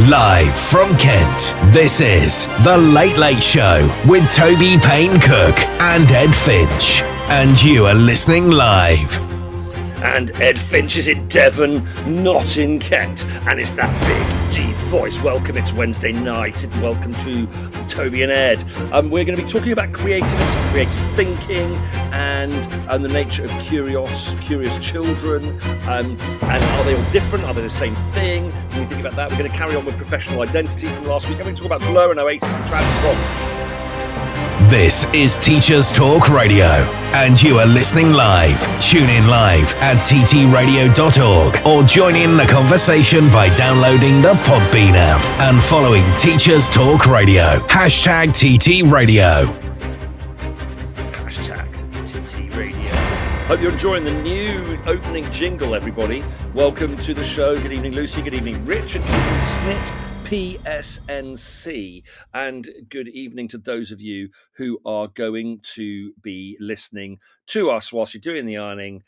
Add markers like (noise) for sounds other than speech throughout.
Live from Kent, this is The Late Late Show with Toby Payne Cook and Ed Finch. And you are listening live. And Ed Finch is in Devon, not in Kent. And it's that big, deep voice. Welcome, it's Wednesday night. And welcome to Toby and Ed. Um, we're going to be talking about creativity, creative thinking, and, and the nature of curious, curious children. Um, and are they all different? Are they the same thing? When we think about that, we're going to carry on with professional identity from last week. I'm going to talk about Blur and Oasis and Trans Bronx. This is Teachers Talk Radio, and you are listening live. Tune in live at ttradio.org or join in the conversation by downloading the Podbean app and following Teachers Talk Radio. Hashtag TT Radio. Hashtag TT Radio. Hope you're enjoying the new opening jingle, everybody. Welcome to the show. Good evening, Lucy. Good evening, Rich. And good evening, Snit. PSNC. And good evening to those of you who are going to be listening to us whilst you're doing the ironing,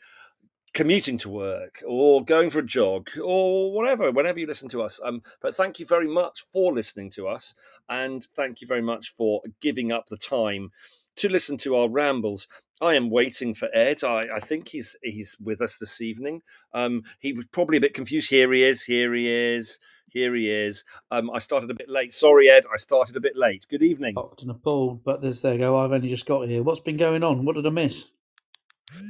commuting to work, or going for a jog, or whatever, whenever you listen to us. Um, but thank you very much for listening to us, and thank you very much for giving up the time to listen to our rambles. I am waiting for Ed. I, I think he's he's with us this evening. Um, he was probably a bit confused. Here he is. Here he is. Here he is. Um, I started a bit late. Sorry, Ed. I started a bit late. Good evening. Shocked and appalled, but there's there you go. I've only just got here. What's been going on? What did I miss?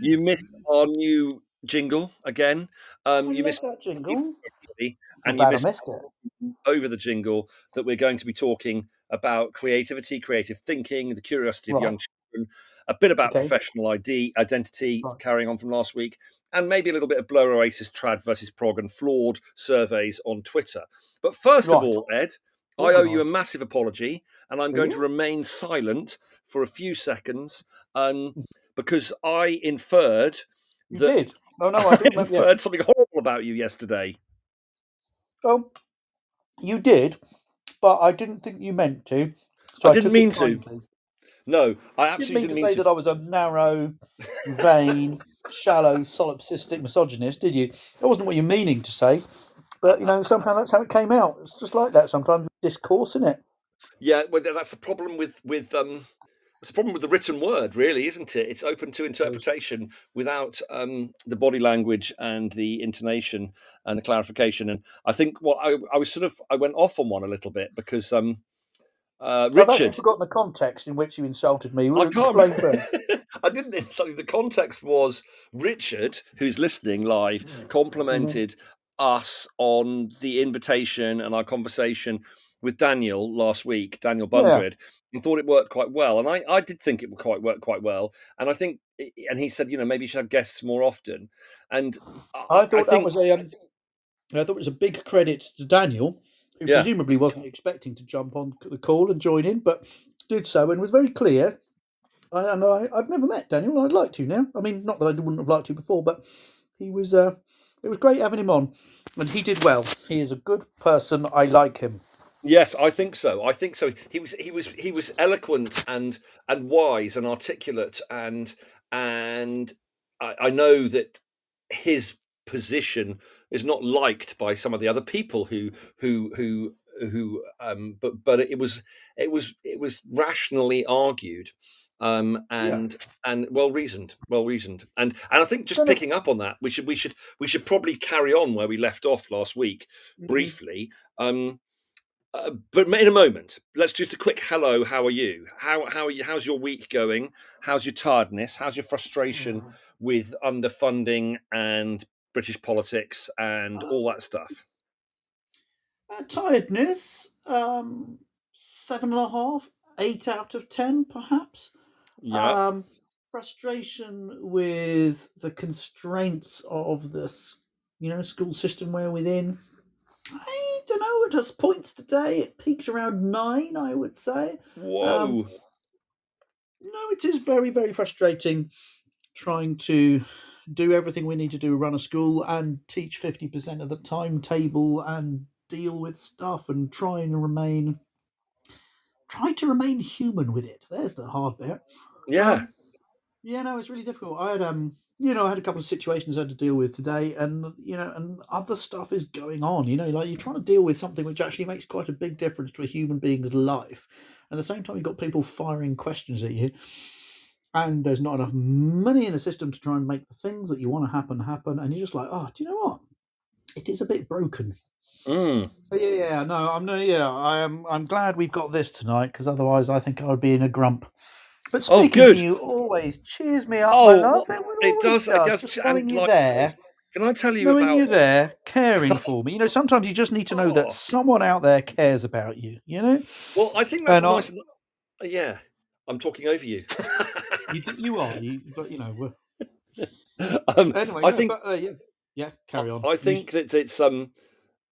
You missed our new jingle again. Um, you missed that jingle. and you missed missed it. over the jingle that we're going to be talking about creativity, creative thinking, the curiosity of Right. young children, a bit about Okay. professional ID, identity, Right. carrying on from last week, and maybe a little bit of Blur Oasis, Trad versus Prog, and flawed surveys on Twitter. But first of all, Ed, I owe you a massive apology, and I'm going to remain silent for a few seconds um, because I inferred You that did. Oh no, I I (laughs) inferred something horrible about you yesterday. Oh, you did, but I didn't think you meant to. So I I, didn't mean to. No, I I didn't mean didn't to say to. that I was a narrow, vain, (laughs) shallow, solipsistic misogynist, did you? That wasn't what you're meaning to say. But you know, somehow that's how it came out. It's just like that sometimes with discourse, isn't it? Yeah, well, that's the problem with with um, it's the problem with the written word, really, isn't it? It's open to interpretation without um, the body language and the intonation and the clarification. And I think what I, I was sort of I went off on one a little bit because um, uh, I've Richard. forgotten the context in which you insulted me. I can't. (laughs) I didn't insult you. The context was Richard, who's listening live, Mm-hmm. complimented us on the invitation and our conversation with Daniel last week, Daniel Yeah. Bundred, and thought it worked quite well. And I, I did think it would quite work quite well. And I think, and he said, you know, maybe you should have guests more often. And I, I thought that think, was a. Um, I thought it was a big credit to Daniel, who Yeah. presumably wasn't expecting to jump on the call and join in, but did so and was very clear. I, and I, I've never met Daniel. I'd like to now. I mean, not that I wouldn't have liked to before, but he was. Uh, it was great having him on, and he did well. He is a good person. I like him. Yes, I think so. I think so. He was he was he was eloquent and and wise and articulate and and I, I know that his position is not liked by some of the other people who who who who um but but it was it was it was rationally argued um and and well reasoned well reasoned and and i think just picking up on that we should we should we should probably carry on where we left off last week briefly um uh, but in a moment, let's just a quick hello. How are you? How how are you? How's your week going? How's your tiredness? How's your frustration with underfunding and British politics and all that stuff? Uh, tiredness, um, seven and a half, eight out of ten, perhaps. Yeah, Um, frustration with the constraints of this, you know, school system we're within. I don't know. At us points today, it peaked around nine. I would say. whoa, No, it is very, very frustrating trying to do everything we need to do, run a school and teach fifty percent of the timetable and deal with stuff and try and remain, try to remain human with it. There's the hard bit. yeah, Um, yeah, no, it's really difficult. I had um you know, I had a couple of situations I had to deal with today, and you know, and other stuff is going on. You know, like you're trying to deal with something which actually makes quite a big difference to a human being's life. At the same time, you've got people firing questions at you, and there's not enough money in the system to try and make the things that you want to happen happen. And you're just like, oh, do you know what? It is a bit broken. Mm. So yeah, yeah, no, I'm no, yeah, I am. I'm glad we've got this tonight because otherwise, I think I would be in a grump. But Oh, speaking good. to you always cheers me up, Oh. It, it does. It does. Just knowing you like- there, Can I tell you knowing about? you there, caring (laughs) for me. You know, sometimes you just need to know Oh. that someone out there cares about you. You know, Well, I think that's And I- nice. Yeah, I'm talking over you. (laughs) you you are, you, but you know. We're, (laughs) um, anyway, I no, think- but, uh, yeah, yeah, carry on. I think that it's um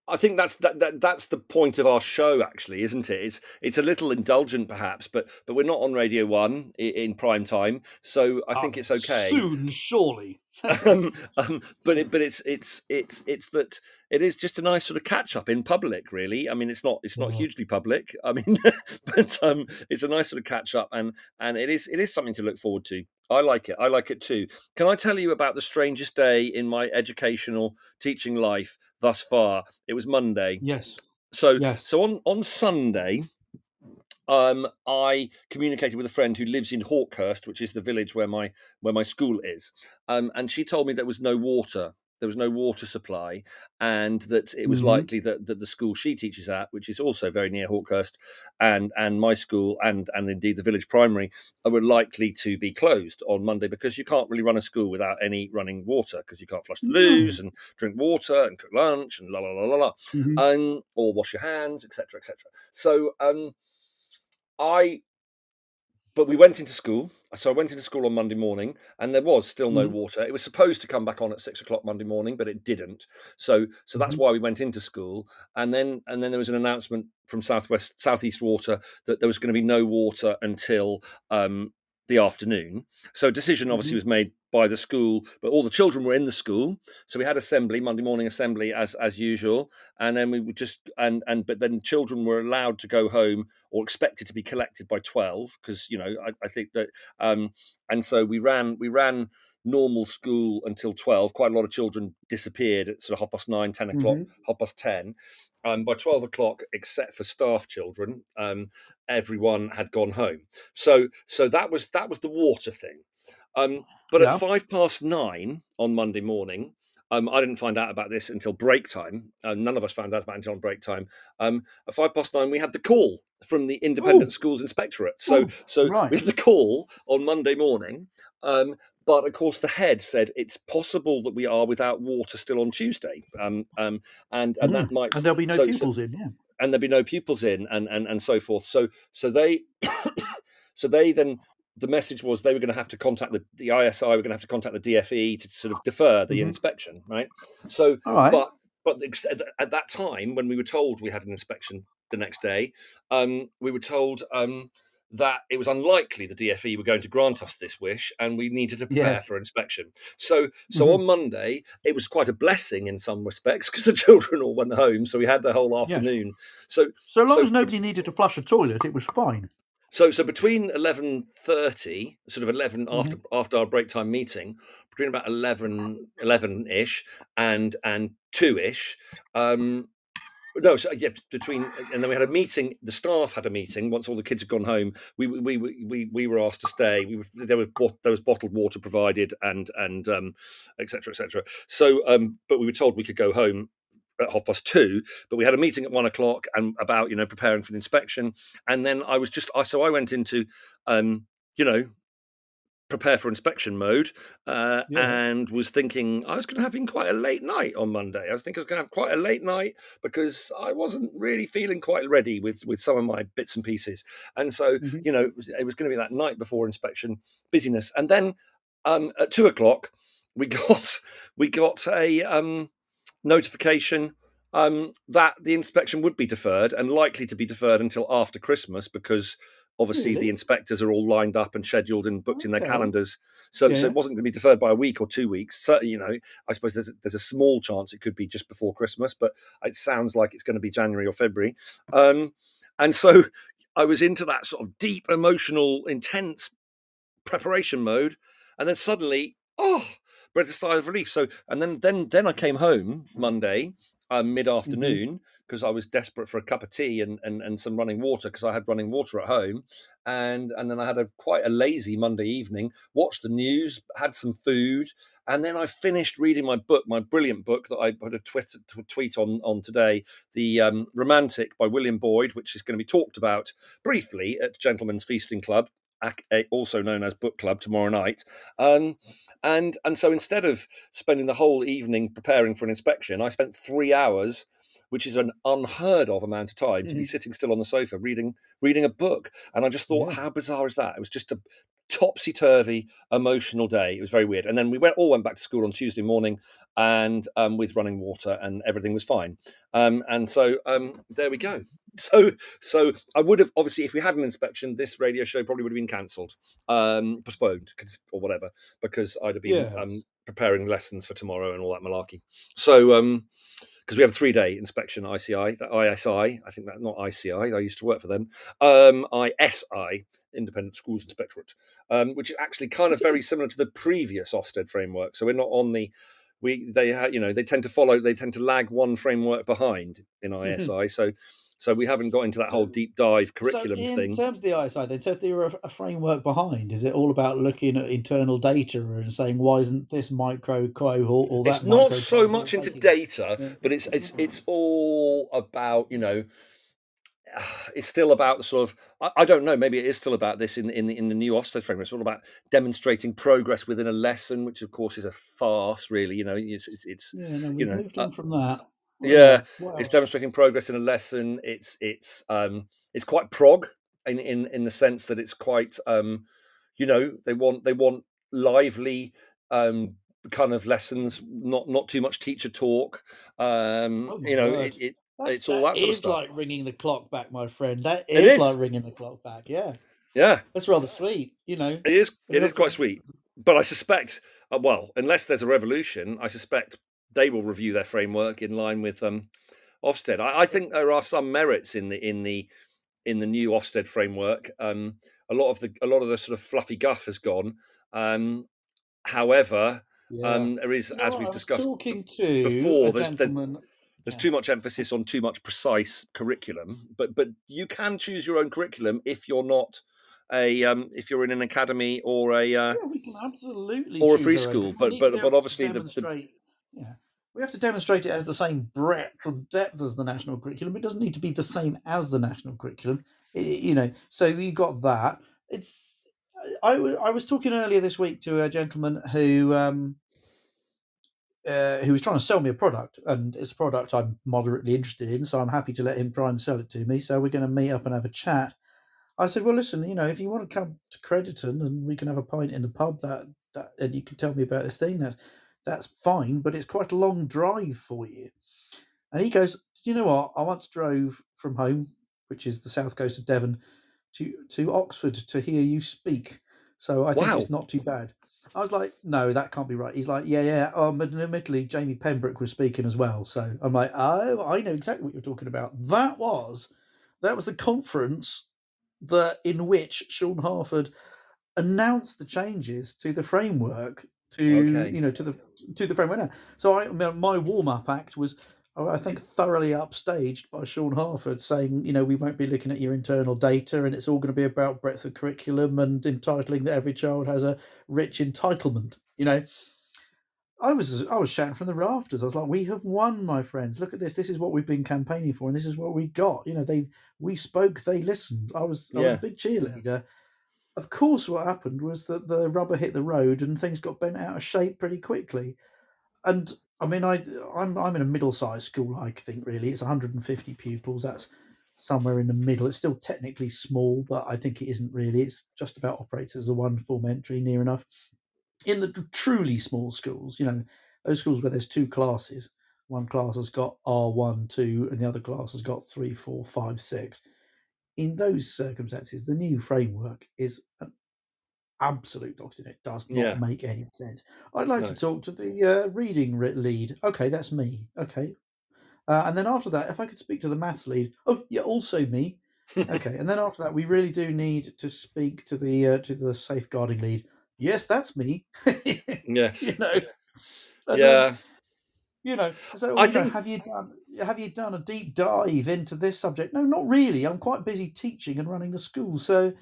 I think that's that, that that's the point of our show actually isn't it it's it's a little indulgent perhaps but but we're not on radio 1 in, in prime time so I think Ah, it's okay soon, surely. Um, (laughs) um, but it, but it's it's it's it's that it is just a nice sort of catch up in public really i mean it's not it's not Mhm. hugely public i mean (laughs) but um it's a nice sort of catch up and and it is it is something to look forward to i like it i like it too can i tell you about the strangest day in my educational teaching life thus far it was monday Yes. so Yes. so on on Sunday, um, I communicated with a friend who lives in Hawkhurst, which is the village where my where my school is, um, and she told me there was no water. There was no water supply, and that it was Mhm. likely that, that the school she teaches at, which is also very near Hawkhurst, and and my school and and indeed the village primary, uh, were likely to be closed on Monday because you can't really run a school without any running water because you can't flush the No. loos and drink water and cook lunch and la la la la la Mhm. um, or wash your hands, etc., etc. So um, I, but we went into school. So I went into school on Monday morning, and there was still no Mhm. water. It was supposed to come back on at six o'clock Monday morning, but it didn't. So so that's Mhm. why we went into school. And then and then there was an announcement from Southwest Southeast Water that there was going to be no water until um, the afternoon. So a decision obviously Mhm. was made by the school, but all the children were in the school. So we had assembly Monday morning assembly as as usual, and then we would just and and but then children were allowed to go home or expected to be collected by 12 because you know I, I think that um and so we ran we ran normal school until 12 quite a lot of children disappeared at sort of half past nine, 10 o'clock Mhm. half past 10 um, by 12 o'clock except for staff children um, everyone had gone home so so that was that was the water thing um, but Yeah. at five past nine on monday morning um, I didn't find out about this until break time. Uh, none of us found out about it until break time. Um, at five past nine, we had the call from the Independent Ooh. Schools Inspectorate. So, Ooh, so right. we had the call on Monday morning. But of course, the head said it's possible that we are without water still on Tuesday, um, um, and and that Mm. might And there'll be no so- so- pupils in. Yeah. and there'd be no pupils in and and and so forth so so they (coughs) so they then the message was they were going to have to contact the, the isi we're going to have to contact the dfe to sort of defer the Mhm. inspection right so right. but but at at that time when we were told we had an inspection the next day um we were told um that it was unlikely the DFE were going to grant us this wish, and we needed to prepare Yeah. for inspection. So, so Mhm. on Monday, it was quite a blessing in some respects because the (laughs) children all went home, so we had the whole Yeah. afternoon. So, so long so as nobody needed to flush a toilet, it was fine. so, so between eleven thirty, sort of 11 Mhm. after after our break time meeting, between about 11 ish and and two ish. Um, no, so yeah, between and then we had a meeting. The staff had a meeting once all the kids had gone home. We we we we, we were asked to stay. We were, there was there was bottled water provided and and um, et cetera, et cetera. So, um, but we were told we could go home at half past two. But we had a meeting at one o'clock and about you know preparing for the inspection. And then I was just I so I went into um, you know prepare for inspection mode uh, Yeah. and was thinking I was going to have been quite a late night on Monday. I was thinking I was going to have quite a late night because I wasn't really feeling quite ready with with some of my bits and pieces. And so Mhm. you know it was, it was going to be that night before inspection busyness. And then um, at two o'clock we (laughs) got we got a um, notification um, that the inspection would be deferred and likely to be deferred until after Christmas because obviously the inspectors are all lined up and scheduled and booked in their calendars. So, so it wasn't going to be deferred by a week or two weeks. So, you know, I suppose there's a, there's a small chance it could be just before Christmas, but it sounds like it's going to be January or February. Um, and so I was into that sort of deep, emotional, intense preparation mode, and then suddenly, oh, breathed a sigh of relief. So, and then then then I came home Monday um, mid afternoon because I was desperate for a cup of tea and, and, and some running water because I had running water at home. And and then I had a quite a lazy Monday evening, watched the news, had some food, and then I finished reading my book, my brilliant book that I put a Twitter, tweet on, on today, The um, Romantic by William Boyd, which is going to be talked about briefly at Gentlemen's Feasting Club also known as book club tomorrow night um, and and so instead of spending the whole evening preparing for an inspection i spent three hours which is an unheard of amount of time mm-hmm. to be mm-hmm. sitting still on the sofa reading reading a book and i just thought yeah. how bizarre is that it was just a topsy turvy emotional day. It was very weird. And then we went all went back to school on Tuesday morning, and um, with running water, and everything was fine. Um, and so um, there we go. So so I would have obviously if we had an inspection, this radio show probably would have been cancelled, um, postponed, or whatever, because I'd have been yeah. Um, preparing lessons for tomorrow and all that malarkey. So um, because we have a three day inspection ICI, that ISI, I think that's not ICI, I used to work for them, um, ISI, Independent Schools Inspectorate, um, which is actually kind of very similar to the previous Ofsted framework. So we're not on the we they ha, you know they tend to follow they tend to lag one framework behind in ISI. Mm-hmm. So so we haven't got into that whole deep dive curriculum so in thing. In terms of the ISI, then, so if there were a, a, framework behind, is it all about looking at internal data and saying why isn't this micro cohort or that? It's not so much into data, but it's it's it's all about you know (sighs) it's still about the sort of I, I, don't know maybe it is still about this in in the, in the new Ofsted framework. It's all about demonstrating progress within a lesson, which of course is a farce. Really, you know, it's it's, it's yeah, no, you know moved on uh, from that. Yeah, it's demonstrating progress in a lesson. It's it's um it's quite prog in in in the sense that it's quite um you know they want they want lively um kind of lessons not not too much teacher talk um oh you know it, it, it's all that, that sort of stuff. like ringing the clock back, my friend. That is, is, like ringing the clock back. Yeah, yeah. That's rather sweet. You know, it is. It is quite sweet. But I suspect, uh, well, unless there's a revolution, I suspect they will review their framework in line with um, Ofsted. I, I think there are some merits in the in the in the new Ofsted framework. Um, a lot of the a lot of the sort of fluffy guff has gone. Um, however, yeah. um, there is, you know, as we've discussed before, there's, there's yeah. too much emphasis on too much precise curriculum, but but you can choose your own curriculum if you're not a um, if you're in an academy or a uh, yeah, we can absolutely or a free school. But but but obviously the, the yeah. We have to demonstrate it as the same breadth and depth as the national curriculum. It doesn't need to be the same as the national curriculum. It, you know, so you got that. It's I, I was talking earlier this week to a gentleman who um, uh, who was trying to sell me a product, and it's a product I'm moderately interested in, so I'm happy to let him try and sell it to me. So we're going to meet up and have a chat. I said, "Well, listen, you know, if you want to come to Crediton and we can have a pint in the pub, that that and you can tell me about this thing, that's that's fine, but it's quite a long drive for you." And he goes, Do "You know what? I once drove from home, which is the south coast of Devon, to to Oxford to hear you speak. So I think it's not too bad." I was like, no, that can't be right. He's like, yeah, yeah. Um, but admittedly, Jamie Pembroke was speaking as well. So I'm like, oh, I know exactly what you're talking about. That was that was the conference that in which Sean Harford announced the changes to the framework to okay. you know to the to the framework. So I my warm up act was I think thoroughly upstaged by Sean Harford saying, you know, we won't be looking at your internal data and it's all going to be about breadth of curriculum and entitling that every child has a rich entitlement. You know, I was I was shouting from the rafters. I was like, "We have won, my friends! Look at this. This is what we've been campaigning for, and this is what we got." You know, they we spoke, they listened. I was I yeah. was a big cheerleader. Of course, what happened was that the rubber hit the road and things got bent out of shape pretty quickly. And I mean, I I'm I'm in a middle-sized school. I think really it's 150 pupils. That's somewhere in the middle. It's still technically small, but I think it isn't really. It's just about operates as a one form entry, near enough. In the truly small schools, you know, those schools where there's two classes, one class has got R one, two, and the other class has got three, four, five, six. In those circumstances, the new framework is an absolute dogs in it does not yeah. make any sense. I'd like no. to talk to the uh, reading lead. Okay, that's me. Okay. Uh, and then after that, if I could speak to the maths lead, oh yeah, also me. (laughs) okay, and then after that, we really do need to speak to the uh, to the safeguarding lead. Yes, that's me. (laughs) yes, you know, And, yeah. Um, you know, so I know, think- have you done have you done a deep dive into this subject? No, not really. I'm quite busy teaching and running the school, so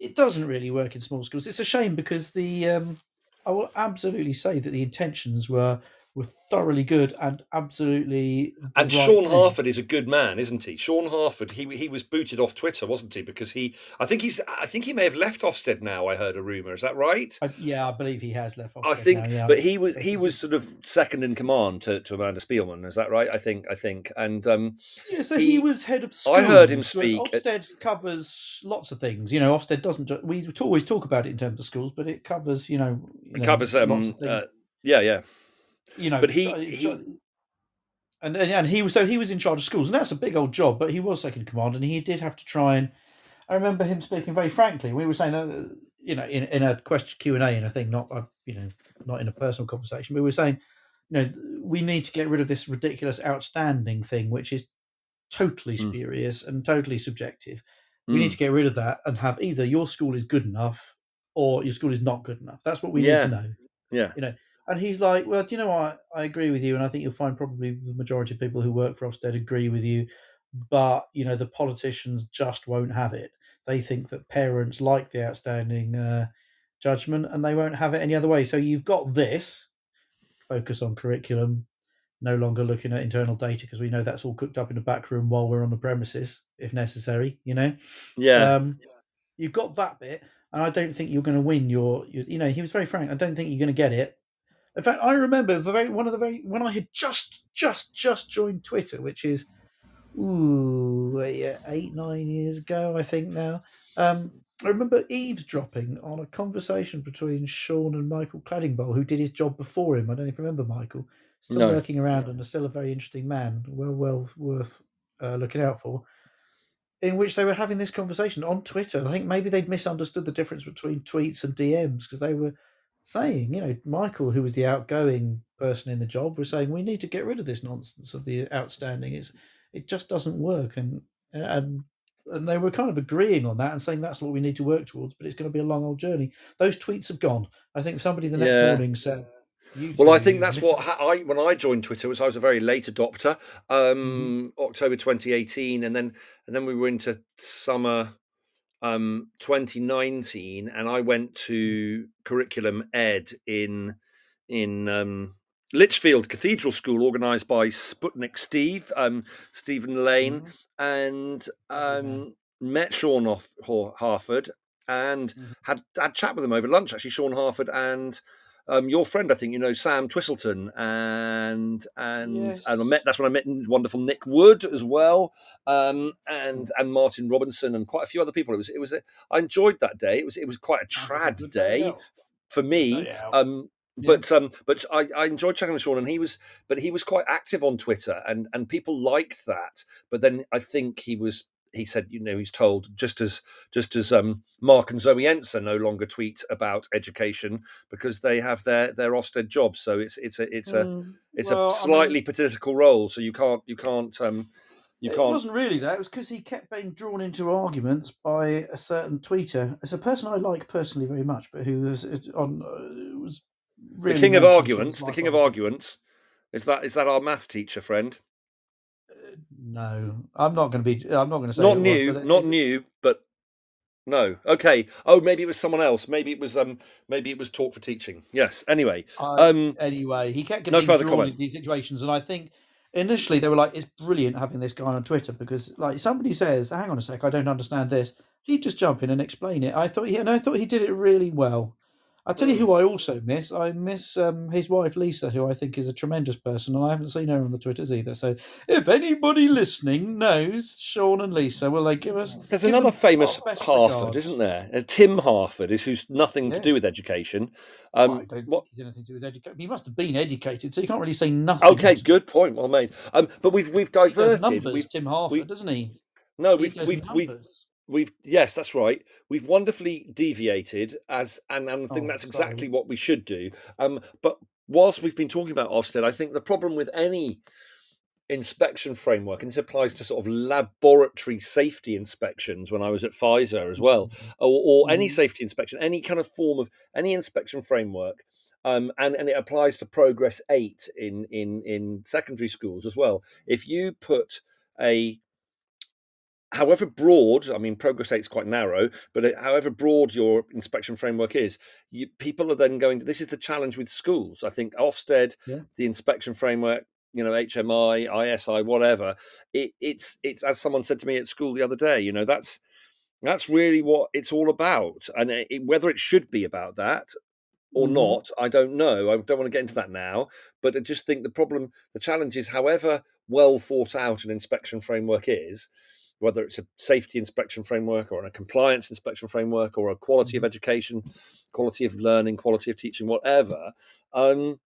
it doesn't really work in small schools. It's a shame because the um, I will absolutely say that the intentions were were thoroughly good and absolutely. And right Sean thing. Harford is a good man, isn't he? Sean Harford, he he was booted off Twitter, wasn't he? Because he, I think he's, I think he may have left Ofsted now. I heard a rumor. Is that right? I, yeah, I believe he has left. Ofsted I think, now, yeah. but he was he was sort of second in command to, to Amanda Spielman. Is that right? I think I think, and um, Yeah, so He- he, was head of schools. I heard him speak at- Ofsted covers lots of things. You know, Ofsted doesn't. We always talk about it in terms of schools, but it covers. You know, you it know, covers lots um, of things. uh, yeah, yeah, you know, but he- he- and and and he was so he was in charge of schools, and that's a big old job. But he was second in command, and he did have to try and. I remember him speaking very frankly. We were saying that uh, you know in, in a question Q and A and a thing, not uh, you know not in a personal conversation, but we were saying, you know, we need to get rid of this ridiculous outstanding thing, which is totally Mm. spurious and totally subjective. We Mm. need to get rid of that and have either your school is good enough or your school is not good enough. That's what we Yeah. need to know. yeah, And he's like, well, do you know what? I agree with you, and I think you'll find probably the majority of people who work for Ofsted agree with you. But you know, the politicians just won't have it. They think that parents like the outstanding uh, judgment, and they won't have it any other way. So you've got this focus on curriculum, no longer looking at internal data because we know that's all cooked up in the back room while we're on the premises, if necessary. You know, yeah. um, you've got that bit, and I don't think you're going to win your, your. You know, he was very frank. I don't think you're going to get it. In fact, I remember the very one of the very when I had just just just joined Twitter, which is ooh eight nine years ago, I think now. Um, I remember eavesdropping on a conversation between Sean and Michael Cladingbowl, who did his job before him. I don't you remember Michael. Still No. lurking around and still a very interesting man, well well worth uh, looking out for in which they were having this conversation on Twitter. I think maybe they'd misunderstood the difference between tweets and DMs because they were saying, you know, Michael, who was the outgoing person in the job, was saying we need to get rid of this nonsense of the outstanding. It's it just doesn't work, and and and they were kind of agreeing on that and saying that's what we need to work towards. But it's going to be a long old journey. Those tweets have gone. I think somebody the next Yeah. morning said. "You Well, I think that's what I when I joined Twitter was I was a very late adopter, um, Mm-hmm. October 2018, and then and then we were into summer um, 2019, and I went to curriculum ed in in um, Lichfield Cathedral School, organised by Sputnik Steve, um, Stephen Lane, Mhm. and um, met Sean Har- Harford and Mhm. had had chat with him over lunch. Actually, Sean Harford and um, your friend, I think you know Sam Twiselton, and and and I met. That's when I met wonderful Nick Wood as well, um, and and Martin Robinson and quite a few other people. It was it was a, I enjoyed that day. It was it was quite a trad day out. for me. yeah. Um, Yeah. but um, but I, I enjoyed chatting with Sean, and he was, but he was quite active on Twitter, and and people liked that. But then I think he was, he said, you know, he's told just as just as um, Mark and Zoe Enser no longer tweet about education because they have their their Ofsted jobs, so it's it's a it's a Mm, it's well, I a mean- slightly political role, so you can't you can't um you it can't It wasn't really that. It was because he kept being drawn into arguments by a certain tweeter. It's a person I like personally very much, but who was on uh, was really the king of arguments, the king of arguments. Is that is that our math teacher friend? No, I'm not going to be. I'm not going to say not it was, new, not it- new, but no. Okay. Oh, maybe it was someone else. Maybe it was um, maybe it was talk for teaching. Yes. Anyway, um, anyway, he kept no getting further drawn comment. into these situations, and I think initially they were like, "It's brilliant having this guy on Twitter because, like, somebody says, hang on a sec, I don't understand this." He'd just jump in and explain it. I thought he and I thought he did it really well. I tell you Mm. who I also miss. I miss um, his wife Lisa, who I think is a tremendous person, and I haven't seen her on the Twitters either. So, if anybody listening knows Sean and Lisa, will they give us? there's give another famous Harford, regards. isn't there? Uh, Tim Harford is who's nothing to do with education. I Um, don't what? think he's anything to do with education. He must have been educated, so you can't really say nothing. Okay, good point. Well made. Um, but we've we've diverted. numbers, We've Tim Harford, we- doesn't he? no, He we've does we've we've numbers. We've yes, that's right. We've wonderfully deviated as, and, and I think Oh, that's sorry. exactly what we should do. Um, but whilst we've been talking about Ofsted, I think the problem with any inspection framework, and this applies to sort of laboratory safety inspections when I was at Pfizer as well, or, or any Mhm. safety inspection, any kind of form of any inspection framework, Um, and, and it applies to progress eight in, in, in secondary schools as well. If you put a however broad, I mean, progress eight is quite narrow, but however broad your inspection framework is, you, people are then going. This is the challenge with schools. I think Ofsted, yeah. the inspection framework, you know, HMI, ISI, whatever. It, it's it's as someone said to me at school the other day. You know, that's that's really what it's all about, and it, whether it should be about that or mm-hmm. not, I don't know. I don't want to get into that now, but I just think the problem, the challenge is, however well thought out an inspection framework is, whether it's a safety inspection framework or a compliance inspection framework or a quality of mm-hmm. education, quality of learning, quality of teaching, whatever, um,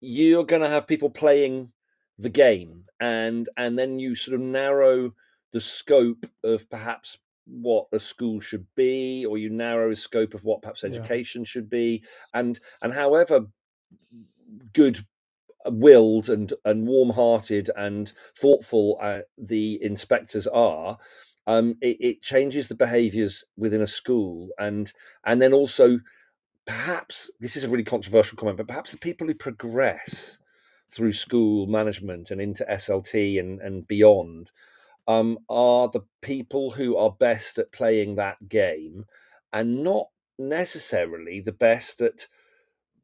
you're going to have people playing the game, and and then you sort of narrow the scope of perhaps what a school should be, or you narrow the scope of what perhaps education yeah. should be, and and however good willed and and warm-hearted and thoughtful uh, the inspectors are um, it, it, changes the behaviors within a school. And and then also perhaps this is a really controversial comment but perhaps the people who progress through school management and into slt and and beyond um, are the people who are best at playing that game and not necessarily the best at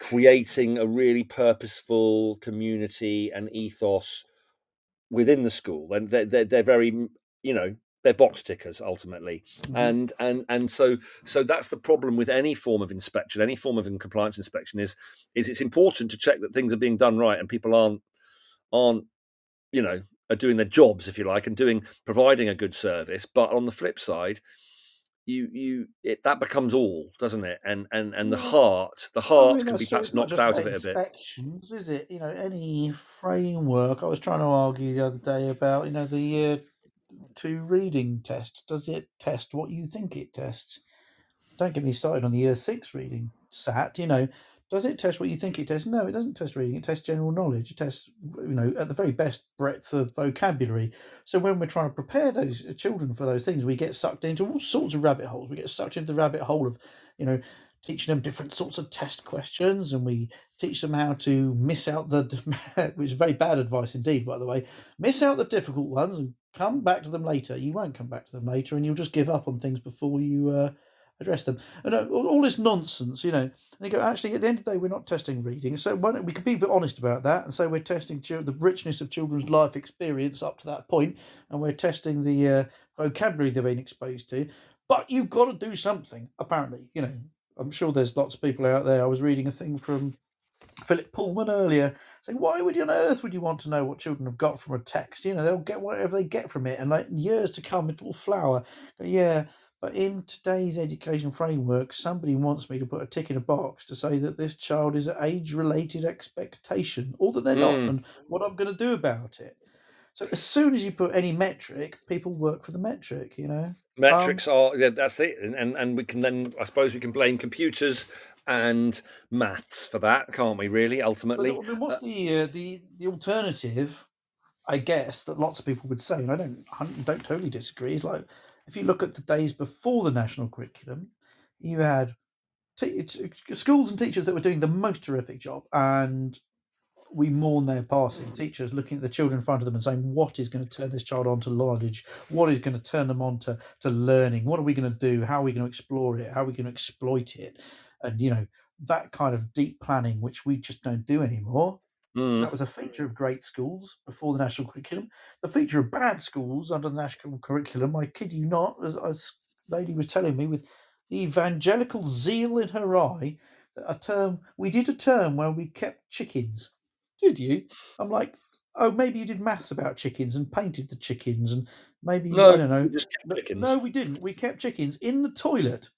creating a really purposeful community and ethos within the school. And they're, they're, they're very you know they're box tickers ultimately. Mm-hmm. and and and so so that's the problem with any form of inspection any form of compliance inspection is is it's important to check that things are being done right and people aren't aren't you know are doing their jobs if you like and doing providing a good service. But on the flip side you you it, that becomes all, doesn't it? And and and the heart, the heart I mean, can be perhaps knocked out of it a bit. Inspections, is it? You know, any framework. I was trying to argue the other day about you know the year two reading test. Does it test what you think it tests? Don't get me started on the year six reading sat. You know, does it test what you think it tests? No, it doesn't test reading. It tests general knowledge. It tests, you know, at the very best, breadth of vocabulary. So when we're trying to prepare those children for those things, we get sucked into all sorts of rabbit holes. We get sucked into the rabbit hole of, you know, teaching them different sorts of test questions, and we teach them how to miss out the, (laughs) which is very bad advice indeed, by the way, miss out the difficult ones and come back to them later. You won't come back to them later, and you'll just give up on things before you. Uh, address them. And uh, all this nonsense, you know. And you go, actually, at the end of the day, we're not testing reading. So why don't we could be a bit honest about that and say we're testing the richness of children's life experience up to that point, and we're testing the uh, vocabulary they've been exposed to. But you've got to do something, apparently. You know, I'm sure there's lots of people out there. I was reading a thing from Philip Pullman earlier saying, why would you on earth would you want to know what children have got from a text? You know, they'll get whatever they get from it, and like years to come, it will flower. Yeah, but in today's education framework, somebody wants me to put a tick in a box to say that this child is an age related expectation or that they're mm. not and what I'm going to do about it. So as soon as you put any metric, people work for the metric, you know. Metrics um, are yeah, that's it. And, and and we can then I suppose we can blame computers and maths for that, can't we, really, ultimately? But what's uh, the uh, the the alternative I guess that lots of people would say, and I don't I don't totally disagree, is like if you look at the days before the national curriculum, you had t- schools and teachers that were doing the most terrific job, and we mourn their passing. Teachers looking at the children in front of them and saying, "What is going to turn this child on to knowledge? What is going to turn them on to to learning? What are we going to do? How are we going to explore it? How are we going to exploit it?" And you know that kind of deep planning, which we just don't do anymore. Mm. That was a feature of great schools before the national curriculum. The feature of bad schools under the national curriculum, I kid you not, as, a lady was telling me, with the evangelical zeal in her eye, a term we did a term where we kept chickens. Did you? I'm like, oh, maybe you did maths about chickens and painted the chickens, and maybe no, I don't know. No, we didn't. We kept chickens in the toilet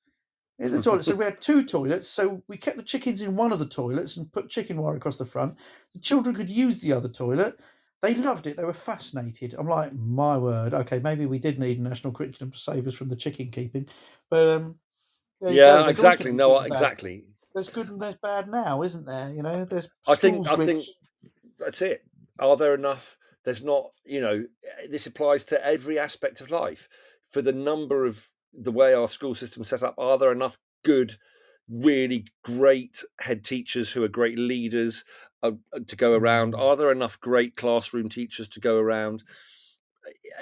in the toilet. so we had two toilets. So we kept the chickens in one of the toilets and put chicken wire across the front. The children could use the other toilet. They loved it. They were fascinated. I'm like, my word. Okay, maybe we did need a national curriculum to save us from the chicken keeping, but um, yeah, exactly. No, exactly. There's good and there's bad now, isn't there? You know, there's. I think. I which... think that's it. Are there enough? There's not. You know, this applies to every aspect of life. For the number of the way our school system set up, are there enough good really great head teachers who are great leaders uh, uh to go around? Mm. Are there enough great classroom teachers to go around?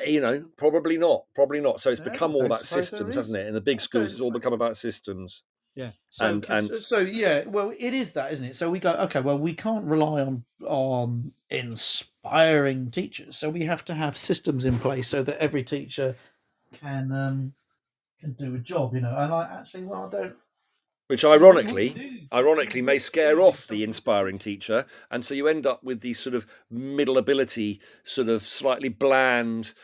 You know, probably not. Probably not. So it's Yeah, become all about systems, hasn't it? In the big schools, it's all become about systems. Yeah. So, And- and- so yeah, well, it is that, isn't it? So we go, okay, well, we can't rely on on inspiring teachers, so we have to have systems in place so that every teacher can um can do a job, you know. And I actually, well, I don't. Which what you want to ironically, ironically may scare off the inspiring teacher and so you end up with these sort of middle ability sort of slightly bland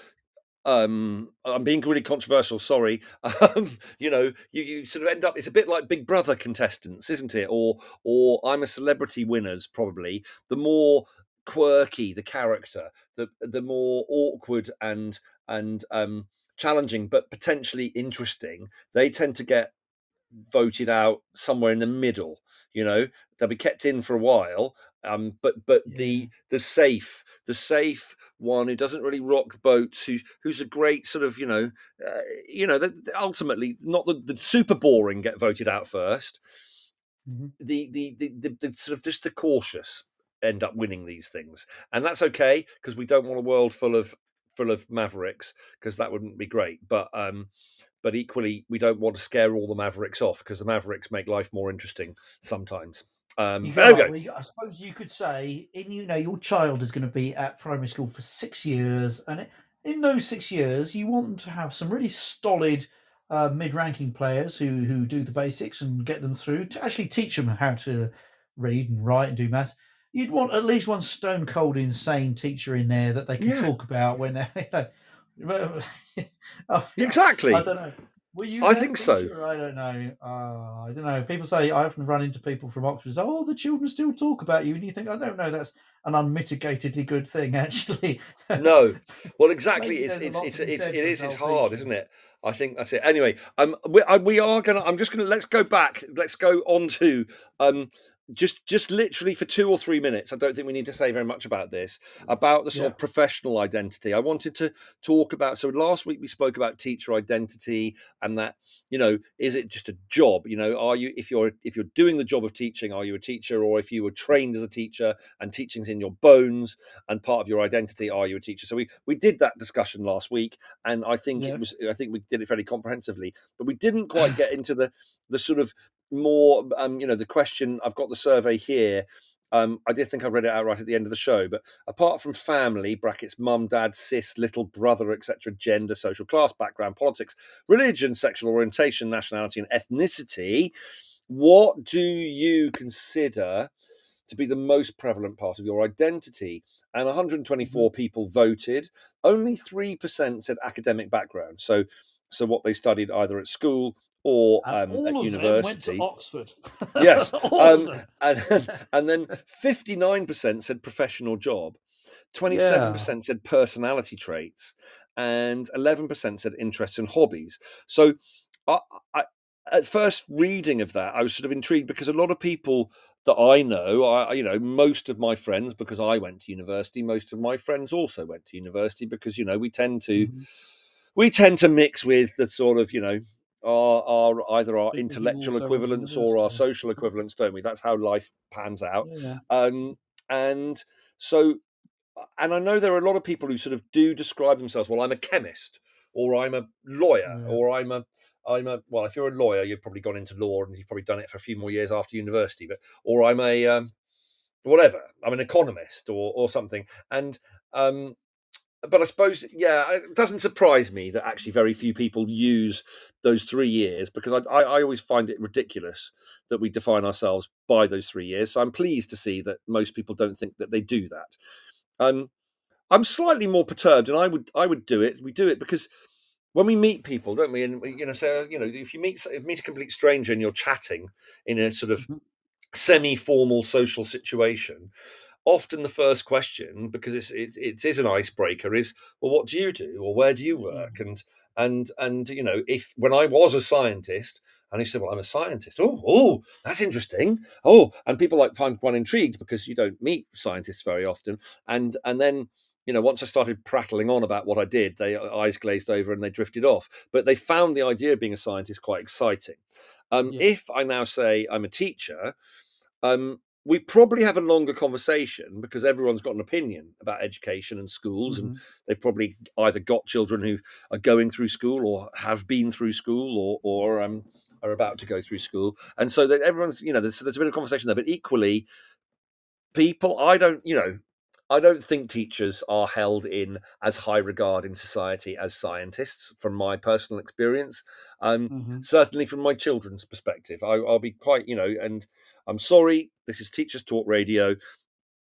um i'm being really controversial sorry (laughs) um you know you, you sort of end up it's a bit like big brother contestants isn't it or or i'm a celebrity winners probably the more quirky the character the the more awkward and and um challenging but potentially interesting they tend to get voted out somewhere in the middle you know they'll be kept in for a while um but but Yeah. the the safe the safe one who doesn't really rock the boat who who's a great sort of you know uh, you know the, the- ultimately not the, the super boring get voted out first Mhm. the, the the the the sort of just the cautious end up winning these things and that's okay because we don't want a world full of full of mavericks because that wouldn't be great but um but equally we don't want to scare all the mavericks off because the mavericks make life more interesting sometimes um You there we go, go well, I suppose you could say, in you know, your child is going to be at primary school for six years, and it, in those six years, you want them to have some really solid uh, mid-ranking players who who do the basics and get them through to actually teach them how to read and write and do maths. You'd want at least one stone cold insane teacher in there that they can Yeah. talk about when they. (laughs) Oh, (laughs) exactly I don't know. Were you? I think so. I don't know. Uh, I don't know. People say I often run into people from Oxford. say, Oh, the children still talk about you, and you think I don't know. That's an unmitigatedly good thing, (laughs) actually. no well exactly it's it's it's it's it is it's hard isn't it i think that's it anyway um we, I, we are gonna i'm just gonna let's go back let's go on to um just just literally for two or three minutes i don't think we need to say very much about this mm. about the sort Yeah. of professional identity. I wanted to talk about so last week we spoke about teacher identity and that you know is it just a job? You know are you if you're if you're doing the job of teaching are you a teacher? Or if you were trained as a teacher and teaching's in your bones and part of your identity are you a teacher? So we we did that discussion last week and i think Yeah. it was i think we did it fairly comprehensively but we didn't quite (sighs) get into the the sort of more um you know the question i've got the survey here um, I did think I read it out right at the end of the show, but apart from family, brackets, mum, dad, sis, little brother, etc., gender, social class, background, politics, religion, sexual orientation, nationality, and ethnicity, what do you consider to be the most prevalent part of your identity? And 124 people voted. Only 3% said academic background. So, so what they studied either at school or um, all at of university. them went to Oxford. (laughs) Yes, (laughs) um, and and then fifty nine percent said professional job, twenty seven percent said personality traits, and eleven percent said interests and hobbies. So, I, I, at first reading of that, I was sort of intrigued because a lot of people that I know, I you know, most of my friends because I went to university, most of my friends also went to university because you know we tend to Mhm. we tend to mix with the sort of you know our, our either our intellectual also went to equivalents or our social equivalents don't we that's how life pans out Yeah. um and so and i know there are a lot of people who sort of do describe themselves well i'm a chemist or i'm a lawyer Yeah. or i'm a i'm a well if you're a lawyer you've probably gone into law and you've probably done it for a few more years after university but or i'm a um whatever i'm an economist or or something and um but I suppose, yeah, it doesn't surprise me that actually very few people use those three years because I, I, I always find it ridiculous that we define ourselves by those three years. So I'm pleased to see that most people don't think that they do that. Um, I'm slightly more perturbed, and I would I would do it. We do it because when we meet people, don't we? And we, you know, so you know, if you meet meet a complete stranger and you're chatting in a sort of Mhm. semi-formal social situation, often the first question, because it's, it, it is an icebreaker, is well, what do you do, or where do you work, and and and you know, if when I was a scientist, and he said, well, I'm a scientist. Oh, oh, that's interesting. Oh, and people like find one intrigued because you don't meet scientists very often, and and then. You know, once I started prattling on about what I did, they eyes glazed over and they drifted off. But they found the idea of being a scientist quite exciting. Um, Yeah. If I now say I'm a teacher, um, we probably have a longer conversation because everyone's got an opinion about education and schools, and Mhm. they've probably either got children who are going through school or have been through school or or um, are about to go through school, and so that everyone's you know there's, there's a bit of conversation there, but equally, people I don't you know I don't think teachers are held in as high regard in society as scientists, from my personal experience. Um, Mhm. certainly from my children's perspective. I, I'll be quite, you know, and I'm sorry, this is Teachers Talk Radio,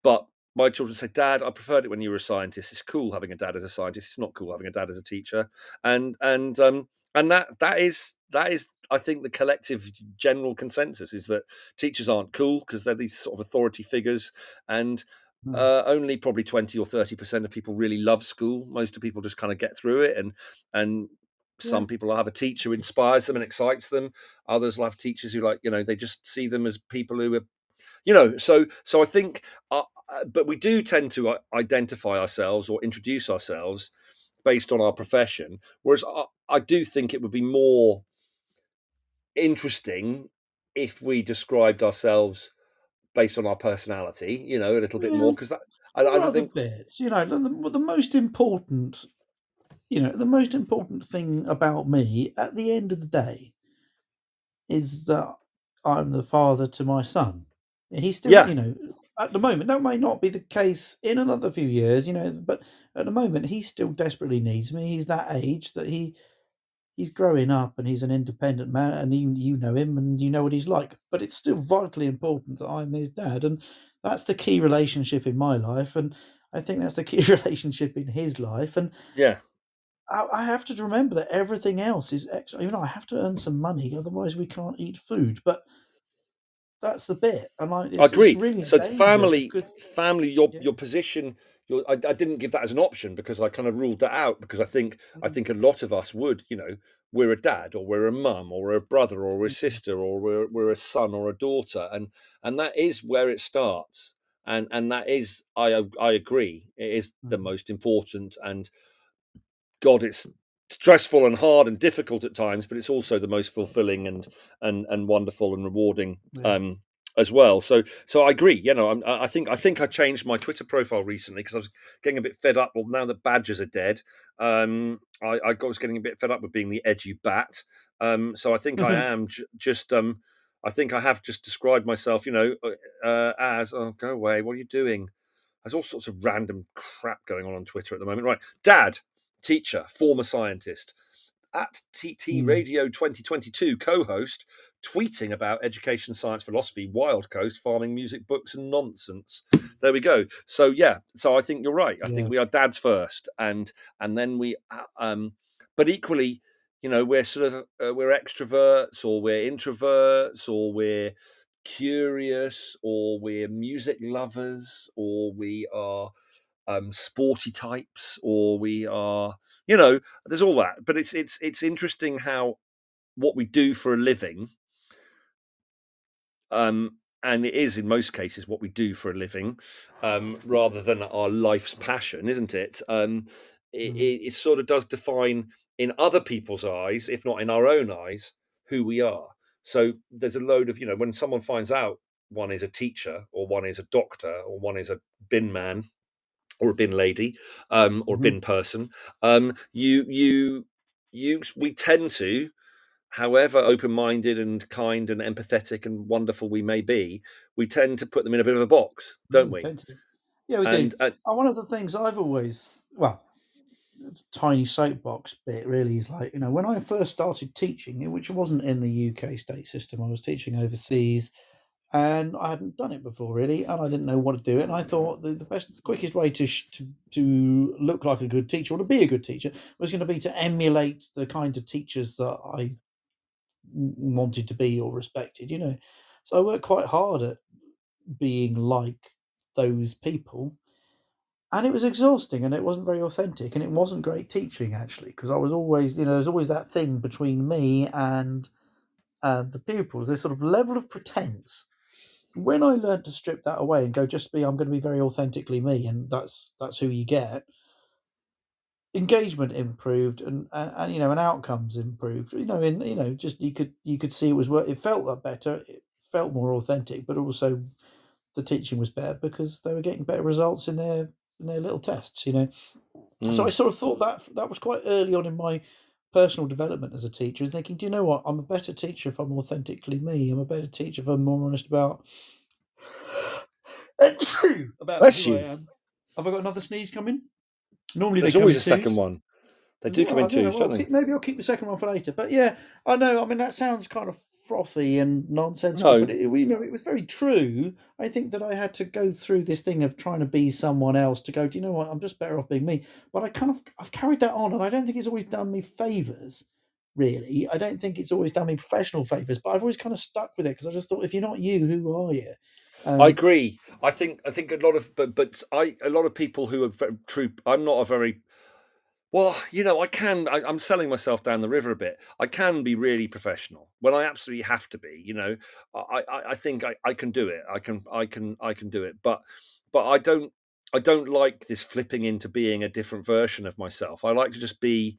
but my children say, Dad, I preferred it when you were a scientist. It's cool having a dad as a scientist. It's not cool having a dad as a teacher. And and um and that that is that is I think the collective general consensus is that teachers aren't cool because they're these sort of authority figures and Mm. uh, only probably 20 or 30 percent of people really love school most of people just kind of get through it and and some Yeah. people will have a teacher who inspires them and excites them others will have teachers who like you know they just see them as people who are you know so so i think uh, uh, but we do tend to uh, identify ourselves or introduce ourselves based on our profession whereas I, I do think it would be more interesting if we described ourselves based on our personality you know a little bit more because I, I don't think bits. You know, the, the the most important, you know, the most important thing about me at the end of the day is that I'm the father to my son. He's still, Yeah. you know, at the moment, that may not be the case in another few years, you know, but at the moment, he still desperately needs me. He's that age that he he's growing up and he's an independent man, and you you know him and you know what he's like. But it's still vitally important that I'm his dad, and that's the key relationship in my life, and I think that's the key (laughs) relationship in his life. And yeah I, I have to remember that everything else is extra. You know, I have to earn some money, otherwise we can't eat food. But that's the bit, and I it's, I agree. Really so family, family, your Yeah. your position. I, I didn't give that as an option because I kind of ruled that out because I think I Mm. think a lot of us would. You know, we're a dad or we're a mum or we're a brother or we're a Mhm. sister or we're we're a son or a daughter, and and that is where it starts. And and that is I I agree. It is the Mhm. most important and God, it's stressful and hard and difficult at times, but it's also the most fulfilling and and and wonderful and rewarding Yeah. um, as well. So so I agree. You know, I'm, I think I think I changed my Twitter profile recently because I was getting a bit fed up. Well, now that badgers are dead, um, I, I got- was getting a bit fed up with being the edgy bat. Um, so I think I am j- just. Um, I think I have just described myself, you know, uh, uh, as oh, go away. What are you doing? There's all sorts of random crap going on on Twitter at the moment. Right, Dad, teacher, former scientist, at TT Mm. Radio 2022 co-host, tweeting about education, science, philosophy, Wild Coast, farming, music, books, and nonsense. There we go. So yeah, so I think you're right. I Yeah. think we are dads first, and and then we, uh, um, but equally, you know, we're sort of uh, we're extroverts or we're introverts or we're curious or we're music lovers or we are um, sporty types or we are you know there's all that but it's it's it's interesting how what we do for a living um and it is in most cases what we do for a living um rather than our life's passion isn't it um it, Mhm. it, it sort of does define in other people's eyes if not in our own eyes who we are so there's a load of you know when someone finds out one is a teacher or one is a doctor or one is a bin man or a bin lady um, or a Mhm. bin person um, you you you we tend to however open-minded and kind and empathetic and wonderful we may be we tend to put them in a bit of a box don't Mm, we. Yeah, we and do. uh, And one of the things I've always, well, it's a tiny soapbox bit really is like, you know, when I first started teaching, which wasn't in the UK state system, I was teaching overseas and I hadn't done it before really, and I didn't know what to do. And I thought the, the best, quickest way to, sh- to to look like a good teacher or to be a good teacher was going to be to emulate the kind of teachers that I wanted to be or respected, you know. So I worked quite hard at being like those people and it was exhausting and it wasn't very authentic and it wasn't great teaching actually because i was always you know there's always that thing between me and and the pupils this sort of level of pretense when i learned to strip that away and go just be i'm going to be very authentically me and that's that's who you get engagement improved and, and, and you know and outcomes improved you know in you know just you could you could see it was it felt better it felt more authentic but also the teaching was better because they were getting better results in their in their little tests you know? Mm. so i sort of thought that that was quite early on in my personal development as a teacher is thinking do you know what? I'm a better teacher if i'm authentically me. I'm a better teacher if i'm more honest about (coughs) about Bless you. have i got another sneeze coming Normally, there's always a second one. They do come in twos, well, don't they? Keep, maybe I'll keep the second one for later. But yeah, I know. I mean, that sounds kind of frothy and nonsensical, no. but it, you know, it was very true. I think that I had to go through this thing of trying to be someone else to go. Do you know what? I'm just better off being me. But I kind of I've carried that on, and I don't think it's always done me favors. Really, I don't think it's always done me professional favors, but I've always kind of stuck with it because I just thought, if you're not you, who are you? Um, I agree. I think I think a lot of but but I a lot of people who are very true. I'm not a very well, you know, I can. I, am selling myself down the river a bit. I can be really professional when I absolutely have to be. You know, I, I, I think I, I can do it. I can, I can, I can do it. But, but I don't, I don't like this flipping into being a different version of myself. I like to just be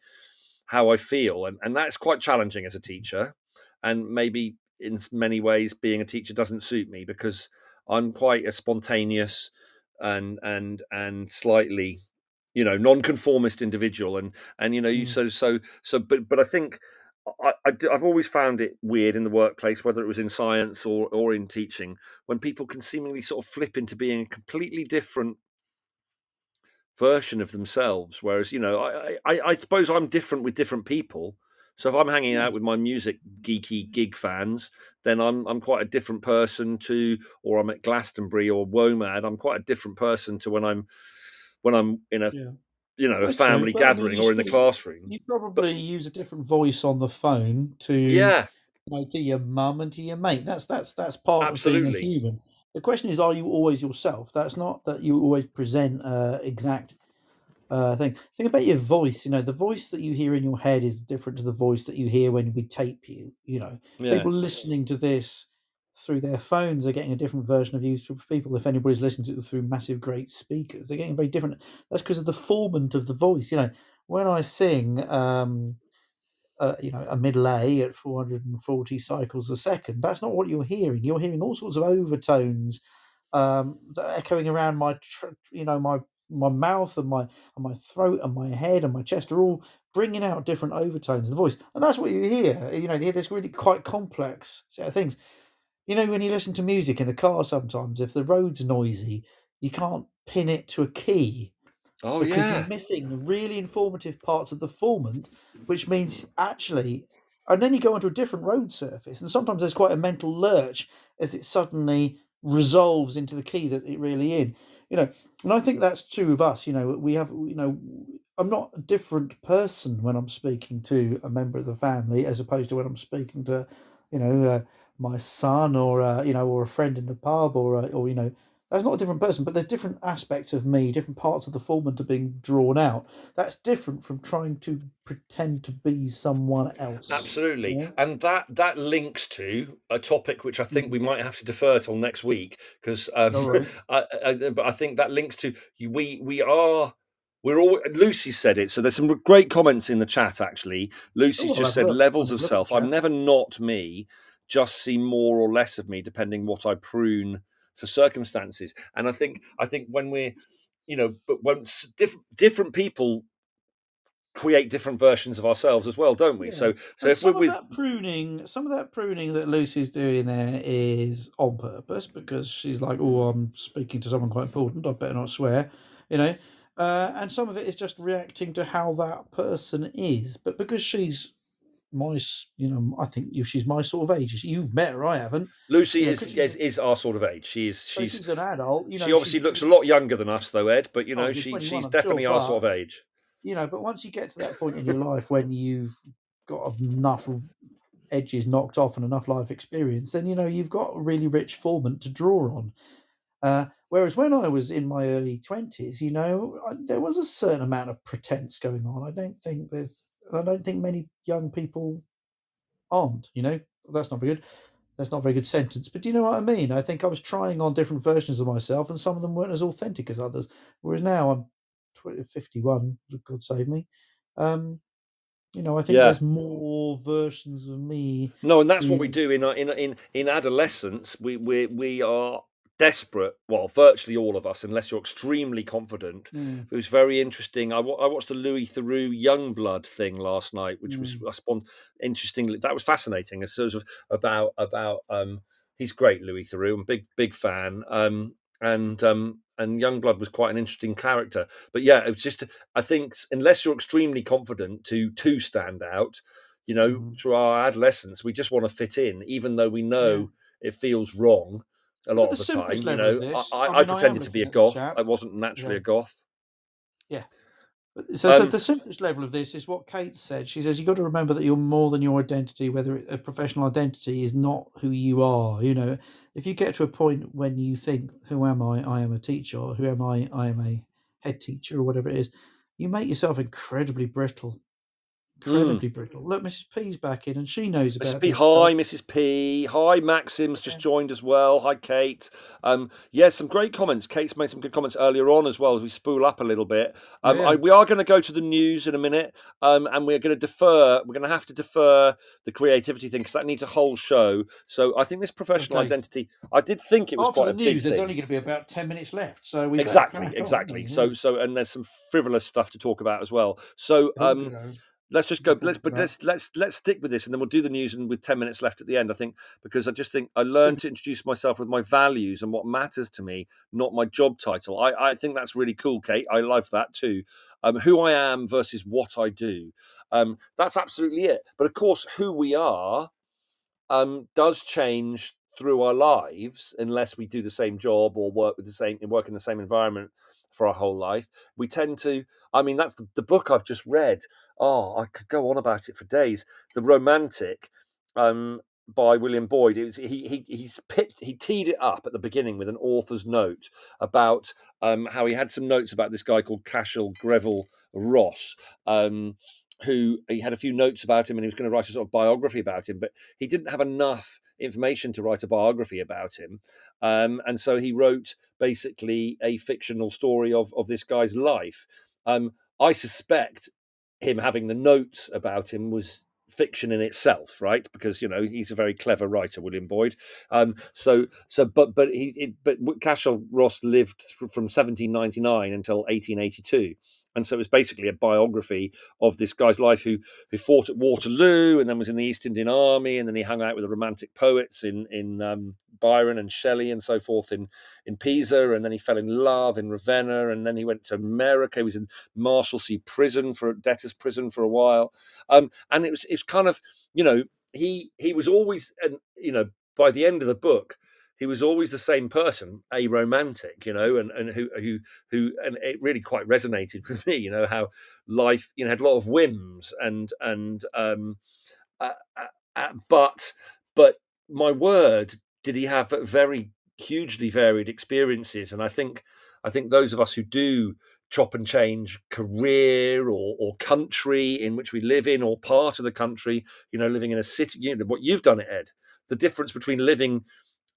how I feel, and and that's quite challenging as a teacher. And maybe in many ways, being a teacher doesn't suit me because I'm quite a spontaneous and and and slightly you know non-conformist individual and and you know you mm. so so so but but i think I, I, have always found it weird in the workplace, whether it was in science or, or in teaching, when people can seemingly sort of flip into being a completely different version of themselves. Whereas, you know, I, I, I suppose I'm different with different people, so if I'm hanging out mm. with my music geeky gig fans, then I'm I'm quite a different person to, or I'm at Glastonbury or WOMAD. I'm quite a different person to when I'm when I'm in a yeah. you know a That's family true, gathering I mean, or in the classroom. You probably but, use a different voice on the phone to yeah. You know, to your mum and to your mate. That's that's that's part Absolutely. of being a human. The question is, are you always yourself? That's not that you always present uh, exact uh, thing. Think about your voice. You know, the voice that you hear in your head is different to the voice that you hear when we tape you. You know, yeah. people listening to this through their phones are getting a different version of you. For people, if anybody's listening to it through massive, great speakers, they're getting very different. That's because of the formant of the voice. You know, when I sing, um, uh, you know, a middle A at 440 cycles a second, that's not what you're hearing. You're hearing all sorts of overtones um, that echoing around my, tr- you know, my my mouth and my and my throat and my head and my chest are all bringing out different overtones of the voice, and that's what you hear. You know, you hear this really quite complex set of things. You know, when you listen to music in the car, sometimes if the road's noisy, you can't pin it to a key. Oh because yeah, you're missing the really informative parts of the formant, which means actually, and then you go onto a different road surface, and sometimes there's quite a mental lurch as it suddenly resolves into the key that it really in you know and i think that's true of us you know we have you know i'm not a different person when i'm speaking to a member of the family as opposed to when i'm speaking to you know uh, my son or uh, you know or a friend in the pub or uh, or you know that's not a different person, but there's different aspects of me, different parts of the formant are being drawn out. That's different from trying to pretend to be someone else. Absolutely, yeah? and that that links to a topic which I think mm. we might have to defer till next week because, um, (laughs) I, I, but I think that links to we we are we're all Lucy said it. So there's some great comments in the chat. Actually, Lucy's oh, just said levels of self. I'm never not me. Just see more or less of me depending what I prune for circumstances. And I think I think when we're you know, but when different different people create different versions of ourselves as well, don't we? Yeah. So, so and if we're with that pruning, some of that pruning that Lucy's doing there is on purpose because she's like, "Oh, I'm speaking to someone quite important. I better not swear," you know. Uh, and some of it is just reacting to how that person is. But because she's my, you know, I think she's my sort of age. You've met her, I haven't. Lucy is, is is our sort of age. She is she's, she's an adult. You know, she obviously looks a lot younger than us, though, Ed. But you know, oh, she she's definitely sure, our but, sort of age. You know, but once you get to that point in your life when you've got enough edges knocked off and enough life experience, then you know you've got a really rich formant to draw on. Uh, whereas when I was in my early twenties, you know, I, there was a certain amount of pretense going on. I don't think there's I don't think many young people aren't. You know, that's not very good. That's not a very good sentence. But do you know what I mean? I think I was trying on different versions of myself, and some of them weren't as authentic as others. Whereas now I'm 51, God save me. Um, you know, I think Yeah. there's more versions of me. No, and that's what we do in our- in in in adolescence. We we we are desperate. Well, virtually all of us, unless you're extremely confident. Mm, It was very interesting. I, I watched the Louis Theroux Yungblud thing last night, which was Mm. I spawned interestingly. That was fascinating. It's sort of about about um he's great, Louis Theroux. I'm a big big fan. Um and um and Yungblud was quite an interesting character. But yeah, it was just I think unless you're extremely confident to to stand out, you know, Mhm. through our adolescence, we just want to fit in, even though we know it feels wrong a lot of the time. You know, this, I, I I, I mean, I pretended to be a looking at the goth. I wasn't naturally Yeah. a goth. Yeah. So, so Um, the simplest level of this is what Kate said. She says you've got to remember that you're more than your identity. Whether a professional identity is not who you are. You know, if you get to a point when you think, "Who am I? I am a teacher. Or, Who am I? I am a head teacher, or whatever it is." You make yourself incredibly brittle. Incredibly brittle. Look, Mrs. P's back in, and she knows about Mrs. P, this hi, stuff. Mrs. P. Hi, Maxim's just joined as well. Hi, Kate. Um, yeah, some great comments. Kate's made some good comments earlier on as well as we spool up a little bit. Um, Yeah. I, we are going to go to the news in a minute, um, and we're going to defer. We're going to have to defer the creativity thing because that needs a whole show. So I think this professional Okay. identity. I did think it was After quite the a big news, there's thing. only going to be about ten minutes left, so we better exactly, on, exactly. So, so, and there's some frivolous stuff to talk about as well. So, Oh, um. Let's just go let's but let's let's let's stick with this and then we'll do the news and with 10 minutes left at the end i think because i just think i learned to introduce myself with my values and what matters to me not my job title. I i think that's really cool kate. I love that too. Um who i am versus what i do. Um that's absolutely it. But of course who we are um does change through our lives unless we do the same job or work with the same work in the same environment for our whole life. We tend to i mean that's the, the book i've just read oh i could go on about it for days. The romantic um by william boyd it was he he he's pitched he teed it up at the beginning with an author's note about um how he had some notes about this guy called cashel greville ross um who he had a few notes about him and he was going to write a sort of biography about him but he didn't have enough information to write a biography about him um, and so he wrote basically a fictional story of, of this guy's life. Um, i suspect him having the notes about him was fiction in itself right? Because you know he's a very clever writer william boyd. Um so so but but he it, but cashel ross lived th- from 1799 until 1882 and so it was basically a biography of this guy's life who who fought at Waterloo and then was in the East Indian Army and then he hung out with the Romantic poets in in um, Byron and Shelley and so forth in in Pisa and then he fell in love in Ravenna and then he went to America. He was in Marshalsea prison for debtors prison for a while, um, and it was it's kind of you know he he was always and you know by the end of the book he was always the same person, a romantic, you know, and, and who who who and it really quite resonated with me, you know, how life, you know, had a lot of whims and and um uh, uh, uh, but but my word, did he have very hugely varied experiences, and I think I think those of us who do chop and change career or, or country in which we live in or part of the country you know living in a city you know what you've done it ed the difference between living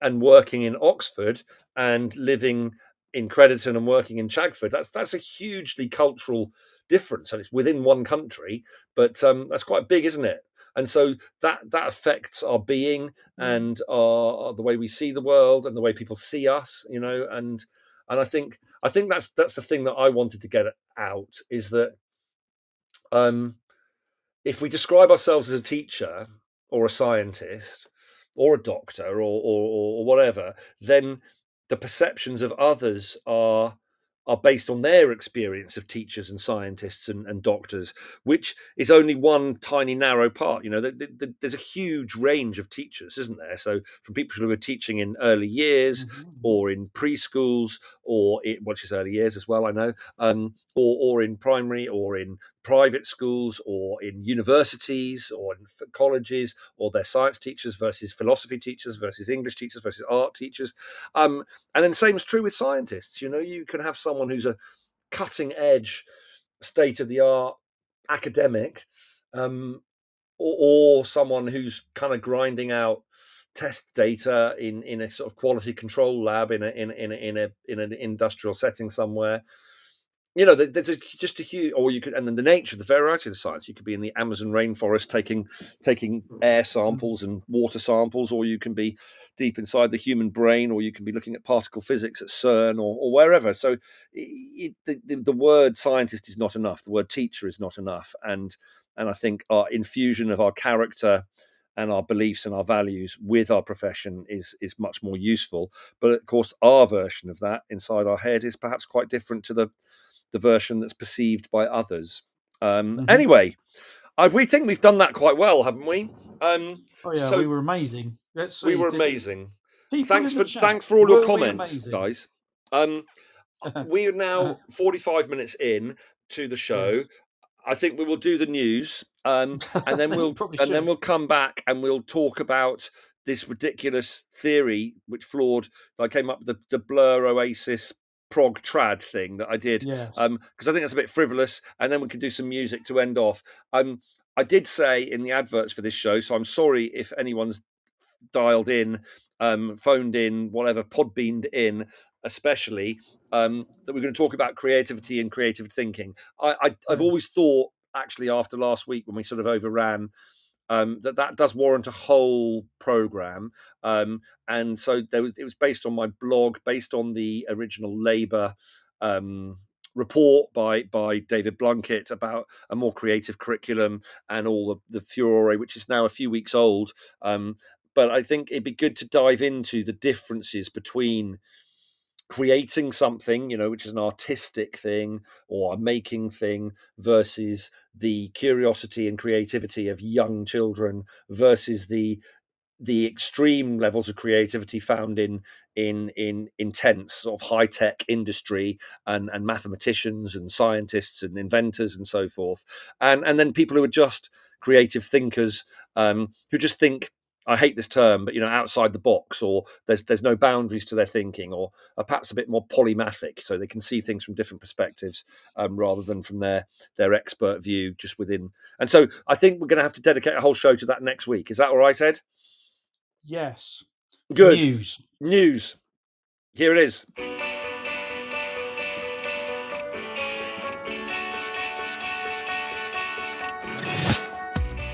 and working in Oxford and living in Crediton and working in Chagford. That's that's a hugely cultural difference, and it's within one country, but um, that's quite big, isn't it? And so that that affects our being and our, the way we see the world and the way people see us, you know. And and I think I think that's that's the thing that I wanted to get out is that um, if we describe ourselves as a teacher or a scientist or a doctor or, or, or whatever, then the perceptions of others are are based on their experience of teachers and scientists and, and doctors, which is only one tiny narrow part. You know, the, the, the, there's a huge range of teachers, isn't there? So from people who are teaching in early years Mhm. or in preschools or in, which is early years as well, I know, um, or or in primary or in private schools or in universities or in colleges or their science teachers versus philosophy teachers versus English teachers versus art teachers. Um, and then same is true with scientists. You know, you can have someone who's a cutting edge, state of the art academic, um, or, or someone who's kind of grinding out test data in in a sort of quality control lab in a in in a, in a in an industrial setting somewhere you know, there's a, just a huge, or you could, and then the nature, the variety of the science. You could be in the Amazon rainforest taking taking mm-hmm. air samples and water samples, or you can be deep inside the human brain, or you can be looking at particle physics at CERN or, or wherever. So, it, the, the word scientist is not enough. The word teacher is not enough, and and I think our infusion of our character and our beliefs and our values with our profession is is much more useful. But of course, our version of that inside our head is perhaps quite different to the the version that's perceived by others. Um, mm-hmm. Anyway, I, we think we've done that quite well, haven't we? Um, oh yeah, so we were amazing. Let's see, we were amazing. Thanks for thanks for all your comments, guys. Um, (laughs) we are now 45 minutes in to the show. Yes. I think we will do the news, um, and then we'll (laughs) and should. then we'll come back and we'll talk about this ridiculous theory which flawed. I came up with the, the Blur Oasis prog trad thing that I did because yes. um, I think that's a bit frivolous, and then we can do some music to end off. Um, I did say in the adverts for this show, so I'm sorry if anyone's dialed in, um, phoned in, whatever, podbeaned in, especially um, that we're going to talk about creativity and creative thinking. I, I, I've always thought, actually, after last week when we sort of overran um, that that does warrant a whole program. Um, and so was, it was based on my blog, based on the original Labour um, report by by David Blunkett about a more creative curriculum and all the, the furore, which is now a few weeks old. Um, but I think it'd be good to dive into the differences between creating something, you know, which is an artistic thing or a making thing versus the curiosity and creativity of young children versus the the extreme levels of creativity found in in in intense sort of high tech industry and and mathematicians and scientists and inventors and so forth. And and then people who are just creative thinkers um, who just think I hate this term, but you know, outside the box, or there's there's no boundaries to their thinking, or perhaps a bit more polymathic, so they can see things from different perspectives um, rather than from their their expert view just within. And so, I think we're going to have to dedicate a whole show to that next week. Is that all right, Ed? Yes. Good news. News. Here it is.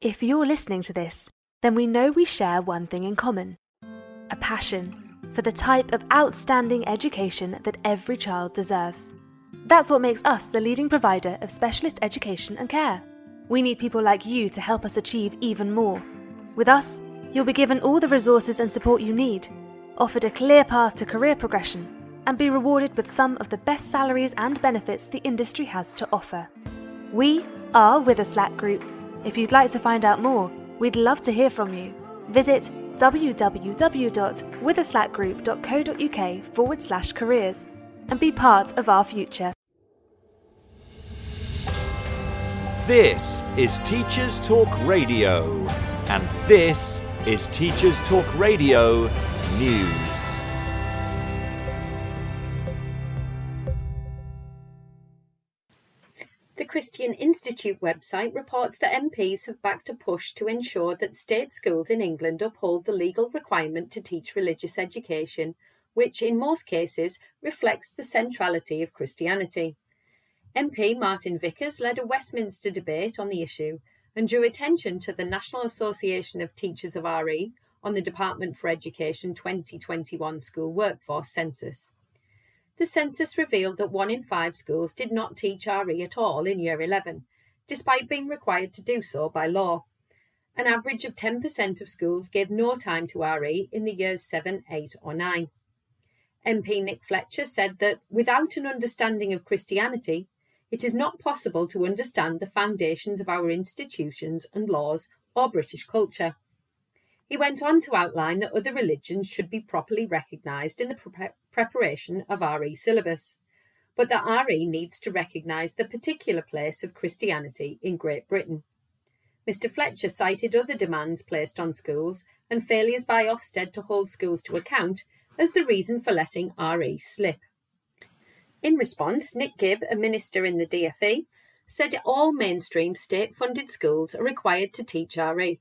If you're listening to this, then we know we share one thing in common a passion for the type of outstanding education that every child deserves. That's what makes us the leading provider of specialist education and care. We need people like you to help us achieve even more. With us, you'll be given all the resources and support you need, offered a clear path to career progression, and be rewarded with some of the best salaries and benefits the industry has to offer. We are Witherslack Group if you'd like to find out more, we'd love to hear from you. Visit www.witherslackgroup.co.uk forward slash careers and be part of our future. This is Teachers Talk Radio, and this is Teachers Talk Radio News. Christian Institute website reports that MPs have backed a push to ensure that state schools in England uphold the legal requirement to teach religious education, which in most cases reflects the centrality of Christianity. MP Martin Vickers led a Westminster debate on the issue and drew attention to the National Association of Teachers of RE on the Department for Education 2021 school workforce census. The census revealed that one in five schools did not teach RE at all in Year 11, despite being required to do so by law. An average of 10% of schools gave no time to RE in the years 7, 8, or 9. MP Nick Fletcher said that without an understanding of Christianity, it is not possible to understand the foundations of our institutions and laws or British culture. He went on to outline that other religions should be properly recognised in the preparation of RE syllabus. but that RE needs to recognise the particular place of Christianity in Great Britain. Mr Fletcher cited other demands placed on schools and failures by Ofsted to hold schools to account as the reason for letting RE slip. In response, Nick Gibb, a minister in the DFE, said all mainstream state funded schools are required to teach RE.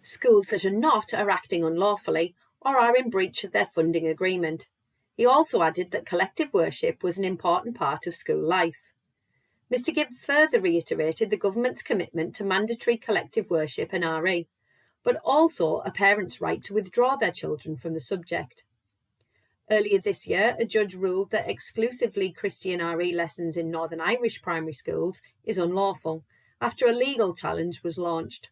Schools that are not are acting unlawfully or are in breach of their funding agreement. He also added that collective worship was an important part of school life. Mr Gibb further reiterated the government's commitment to mandatory collective worship and RE, but also a parent's right to withdraw their children from the subject. Earlier this year, a judge ruled that exclusively Christian RE lessons in Northern Irish primary schools is unlawful after a legal challenge was launched.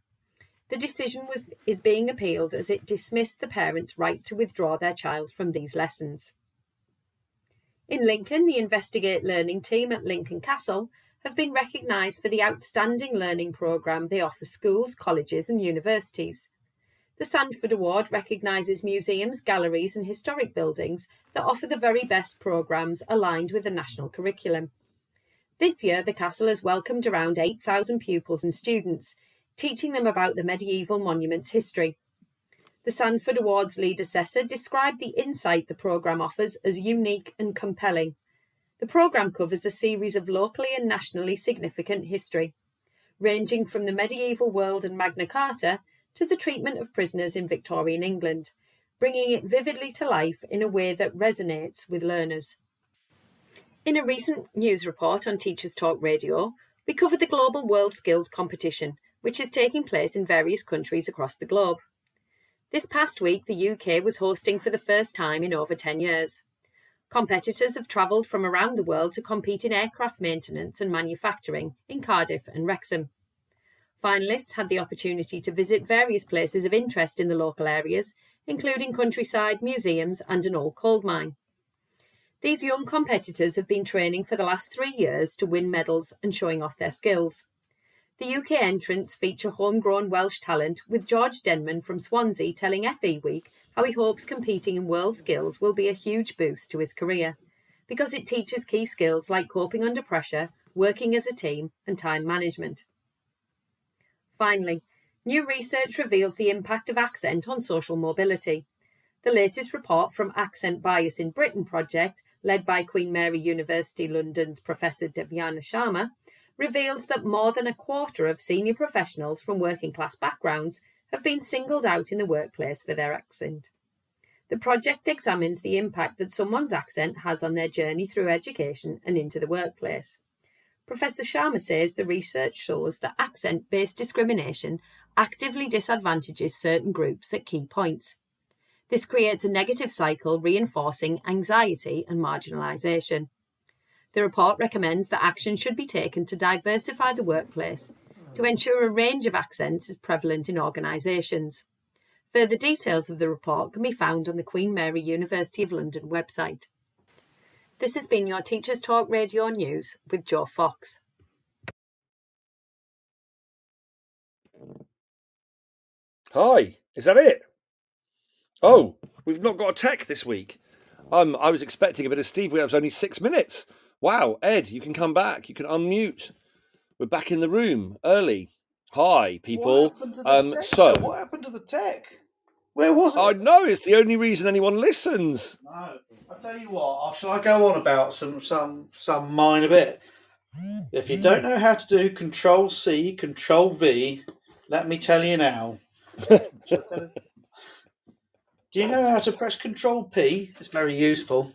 The decision was, is being appealed as it dismissed the parents' right to withdraw their child from these lessons. In Lincoln, the Investigate Learning team at Lincoln Castle have been recognised for the outstanding learning programme they offer schools, colleges, and universities. The Sandford Award recognises museums, galleries, and historic buildings that offer the very best programmes aligned with the national curriculum. This year, the castle has welcomed around 8,000 pupils and students, teaching them about the medieval monument's history. The Sandford Awards lead assessor described the insight the programme offers as unique and compelling. The programme covers a series of locally and nationally significant history, ranging from the medieval world and Magna Carta to the treatment of prisoners in Victorian England, bringing it vividly to life in a way that resonates with learners. In a recent news report on Teachers Talk Radio, we covered the Global World Skills Competition, which is taking place in various countries across the globe. This past week, the UK was hosting for the first time in over 10 years. Competitors have travelled from around the world to compete in aircraft maintenance and manufacturing in Cardiff and Wrexham. Finalists had the opportunity to visit various places of interest in the local areas, including countryside, museums, and an old coal mine. These young competitors have been training for the last three years to win medals and showing off their skills. The UK entrants feature homegrown Welsh talent, with George Denman from Swansea telling FE Week how he hopes competing in world skills will be a huge boost to his career, because it teaches key skills like coping under pressure, working as a team, and time management. Finally, new research reveals the impact of accent on social mobility. The latest report from Accent Bias in Britain project, led by Queen Mary University London's Professor Devyani Sharma, reveals that more than a quarter of senior professionals from working class backgrounds have been singled out in the workplace for their accent. The project examines the impact that someone's accent has on their journey through education and into the workplace. Professor Sharma says the research shows that accent based discrimination actively disadvantages certain groups at key points. This creates a negative cycle reinforcing anxiety and marginalisation. The report recommends that action should be taken to diversify the workplace to ensure a range of accents is prevalent in organisations. Further details of the report can be found on the Queen Mary University of London website. This has been your Teachers Talk Radio News with Joe Fox. Hi, is that it? Oh, we've not got a tech this week. Um, I was expecting a bit of Steve. We have only six minutes. Wow, Ed, you can come back. You can unmute. We're back in the room early. Hi, people. Um, so what happened to the tech? Where was it? I know it's the only reason anyone listens. No, I tell you what. Shall I go on about some some some minor bit? If you don't know how to do Control C, Control V, let me tell you now. (laughs) do you know how to press Control P? It's very useful.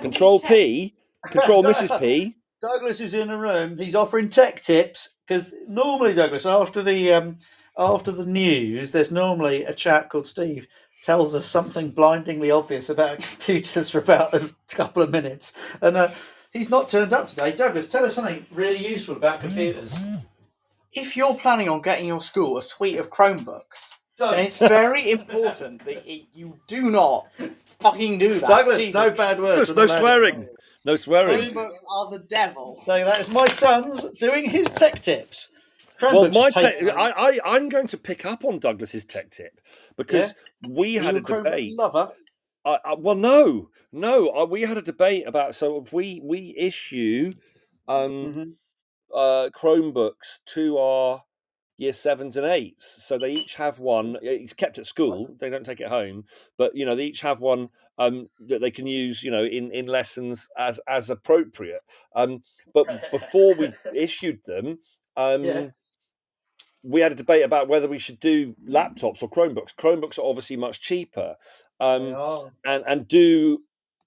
Control P, Control (laughs) Mrs. P. Douglas is in the room. He's offering tech tips because normally, Douglas, after the um, after the news, there's normally a chap called Steve tells us something blindingly obvious about (laughs) computers for about a couple of minutes, and uh, he's not turned up today. Douglas, tell us something really useful about computers. If you're planning on getting your school a suite of Chromebooks, Doug- then it's very important that y- you do not fucking do that. Douglas, Jesus. no bad words. There's no swearing. No swearing. Chromebooks are the devil. So that is my son's doing his tech tips. Well, my tech, I, I, I'm going to pick up on Douglas's tech tip because we had a debate. Lover. I, I, well, no, no. I, we had a debate about so if we we issue um, Mhm. uh, Chromebooks to our year sevens and eights, so they each have one. It's kept at school; they don't take it home, but you know they each have one um, that they can use, you know, in, in lessons as as appropriate. Um, but before we (laughs) issued them, um, Yeah. we had a debate about whether we should do laptops or Chromebooks. Chromebooks are obviously much cheaper. Um, and and do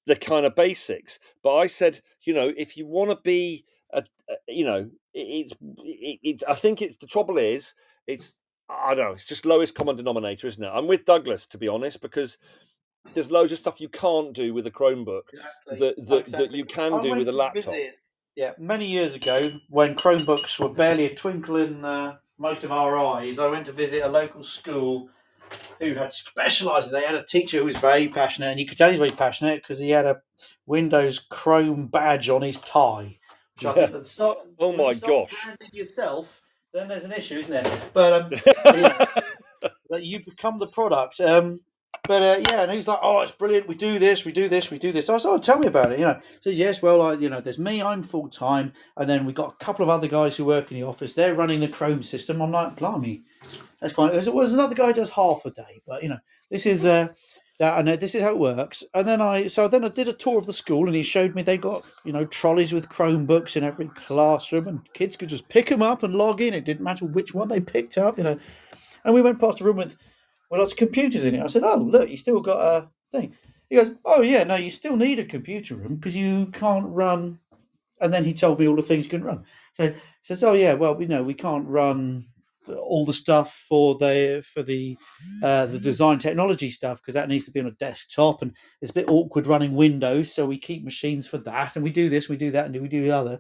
the kind of basics. But I said, you know, if you want to be, a, a- you know, it's it, it's. I think it's the trouble is it's. I don't know. It's just lowest common denominator, isn't it? I'm with Douglas to be honest because there's loads of stuff you can't do with a Chromebook Exactly. that that, that you can I do with a laptop. visit- yeah, many years ago, when Chromebooks were barely a twinkle in uh, most of our eyes, I went to visit a local school who had specialised. They had a teacher who was very passionate, and you could tell he was very passionate because he had a Windows Chrome badge on his tie. Which I think at the start, Oh my gosh. yourself, then there's an issue, isn't there? But um, (laughs) yeah, that you become the product. Um, but uh, yeah, and he's like, "Oh, it's brilliant. We do this, we do this, we do this." I said, "Oh, tell me about it." You know, says, "Yes, well, I, you know, there's me. I'm full time, and then we got a couple of other guys who work in the office. They're running the Chrome system." I'm like, "Blimey, that's quite." There's, there's another guy who does half a day, but you know, this is uh, that, and this is how it works. And then I, so then I did a tour of the school, and he showed me they got you know trolleys with Chromebooks in every classroom, and kids could just pick them up and log in. It didn't matter which one they picked up, you know. And we went past a room with with lots of computers in it. I said, "Oh, look, you still got a thing." He goes, "Oh yeah, no, you still need a computer room because you can't run." And then he told me all the things you can run. So he says, "Oh yeah, well, we know we can't run all the stuff for the for the uh, the design technology stuff because that needs to be on a desktop and it's a bit awkward running Windows. So we keep machines for that, and we do this, we do that, and we do the other."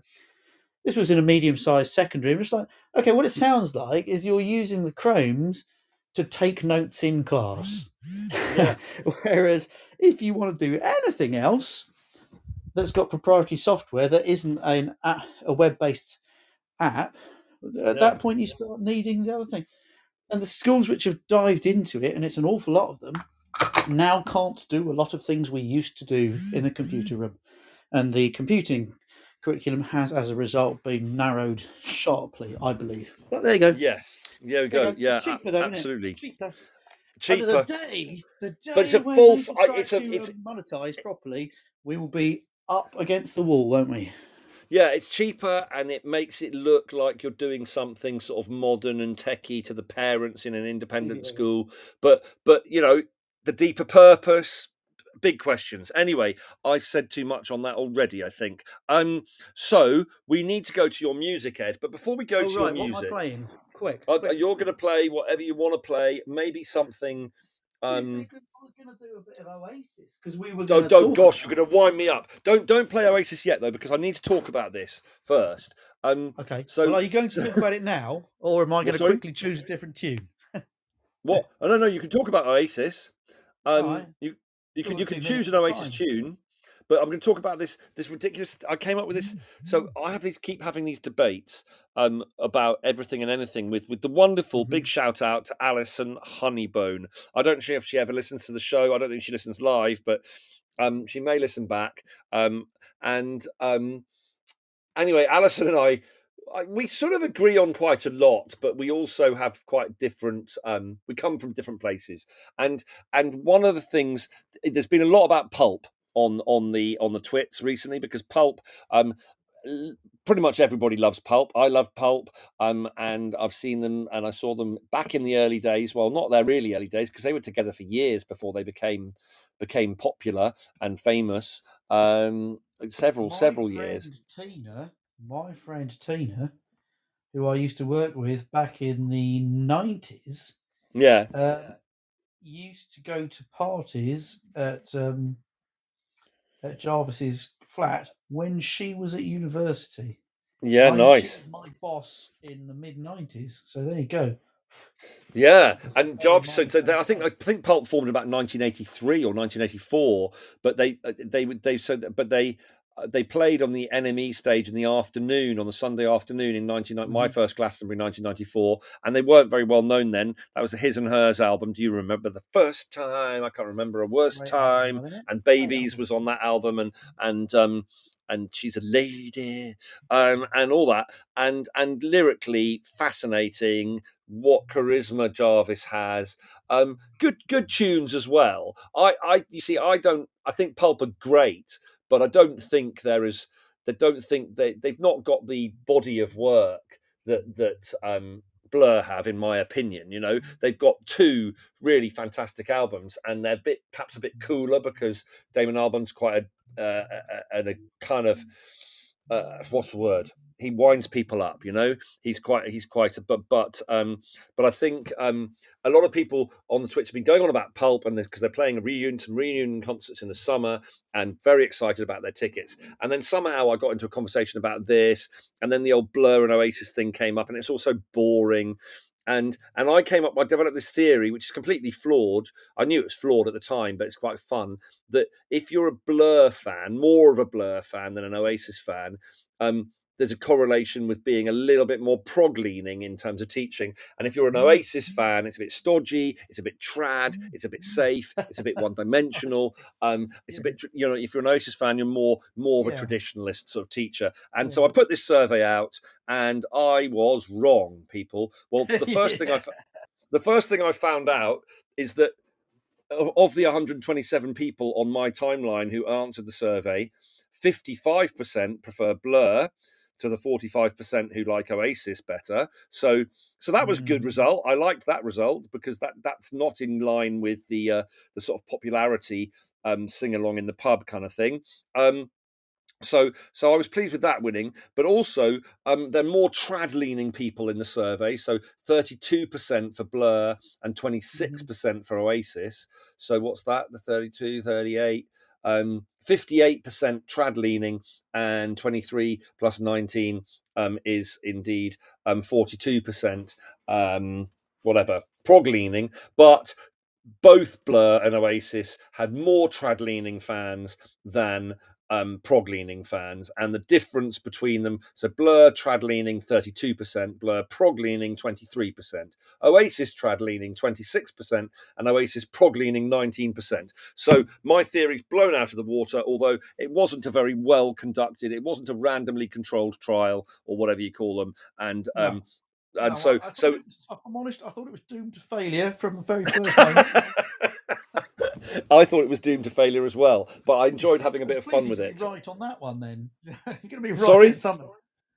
This was in a medium-sized secondary. I'm just like, okay, what it sounds like is you're using the Chromes to take notes in class. (laughs) Whereas if you want to do anything else that's got proprietary software that isn't an a, a web-based app, at Yeah. that point you start needing the other thing. And the schools which have dived into it, and it's an awful lot of them, now can't do a lot of things we used to do in a computer room. And the computing curriculum has, as a result, been narrowed sharply, I believe. But there you go. Yes, there we There go. Yeah, cheaper though, absolutely Cheaper. Cheaper. The day, the day But it's a when full- people I- try it's a- it's- um, monetized properly, we will be up against the wall, won't we? Yeah, it's cheaper and it makes it look like you're doing something sort of modern and techie to the parents in an independent Yeah. school. But but you know, the deeper purpose, big questions. Anyway, I've said too much on that already, I think. Um so we need to go to your music, Ed. But before we go oh, to right, your what am I music, playing? Quick. uh, quick. you're gonna play whatever you want to play, maybe something um I was going to do a bit of Oasis because we were. Oh, don't, talk gosh, you're going to wind me up. Don't, don't play Oasis yet though, because I need to talk about this first. Um. Okay. So- well, are you going to talk about it (laughs) now, or am I going to sorry? quickly choose a different tune? what? I don't know. you can talk about Oasis. (laughs) Um, Alright. you, you Go can, you can choose an Oasis fine. tune, but I'm going to talk about this, this ridiculous. I came up with this. So I have these, keep having these debates um, about everything and anything with, with the wonderful Mm-hmm. big shout out to Alison Honeybone. I don't know if she ever listens to the show. I don't think she listens live, but um, she may listen back. Um, and um, anyway, Alison and I, I, we sort of agree on quite a lot, but we also have quite different. Um, we come from different places, and and one of the things there's been a lot about pulp on on the on the twits recently because pulp. Um, pretty much everybody loves pulp. I love pulp, um, and I've seen them, and I saw them back in the early days. Well, not their really early days because they were together for years before they became became popular and famous. Um, several My several years. Tina, my friend Tina, who I used to work with back in the nineties, Yeah, uh, used to go to parties at um, at Jarvis's flat when she was at university. yeah, I- nice. my boss in the mid nineties. So there you go. Yeah, and Jarvis. So, they, I think I think Pulp formed about 1983 or 1984, but they uh, they would they so but they they played on the NME stage in the afternoon on the Sunday afternoon in 19, mm-hmm. my first Glastonbury 1994, and they weren't very well known then. That was the His and Hers album. Do you remember the first time? I can't remember a worst right, time. And Babies was on that album, and and um, and she's a lady um, and all that and and lyrically fascinating what charisma jarvis has um, good good tunes as well i i you see i don't i think pulp are great but i don't think there is they don't think they they've not got the body of work that that um, Blur have, in my opinion. You know, they've got two really fantastic albums, and they're a bit perhaps a bit cooler because Damon Albarn's quite a, uh, a, a kind of uh, what's the word? he winds people up you know? He's quite he's quite a but but um but i think um a lot of people on the twitch have been going on about pulp and because they're playing a reunion some reunion concerts in the summer and very excited about their tickets. And then somehow i got into a conversation about this and then the old blur and oasis thing came up and it's also boring and and I came up, I developed this theory, which is completely flawed. I knew it was flawed at the time, but it's quite fun. That if you're a Blur fan, more of a Blur fan than an Oasis fan, um, there's a correlation with being a little bit more prog leaning in terms of teaching. And if you're an Oasis mm. fan, it's a bit stodgy, it's a bit trad, it's a bit safe, it's a bit one dimensional. Um, it's a bit, you know, if you're an Oasis fan, you're more more of a yeah. traditionalist sort of teacher. And yeah. so I put this survey out, and I was wrong, people. Well, the (laughs) first yeah. thing I the first thing I found out is that of, of the 127 people on my timeline who answered the survey, 55% prefer Blur, to the 45% who like Oasis better. So so that was a good mm. result. I liked that result because that that's not in line with the uh, the sort of popularity um, sing along in the pub kind of thing. Um, so, so I was pleased with that winning, but also um, there are more trad leaning people in the survey. So, thirty-two percent for Blur and twenty-six mm-hmm. percent for Oasis. So, what's that? The 32, 38. Um, 58% trad leaning and 23 plus 19 um, is indeed um, 42% um, whatever prog leaning. But both blur and oasis had more trad leaning fans than um, prog leaning fans, and the difference between them. So Blur trad leaning 32%, Blur prog leaning 23%, Oasis trad leaning 26%, and Oasis prog leaning 19%. So my theory's blown out of the water, although it wasn't a very well conducted, it wasn't a randomly controlled trial or whatever you call them, and um, and no, so I, so was, I'm honest, I thought it was doomed to failure from the very first time. (laughs) (laughs) I thought it was doomed to failure as well, but I enjoyed having a bit of fun with it. Right on that one, then (laughs) you're going to be right. Sorry, something.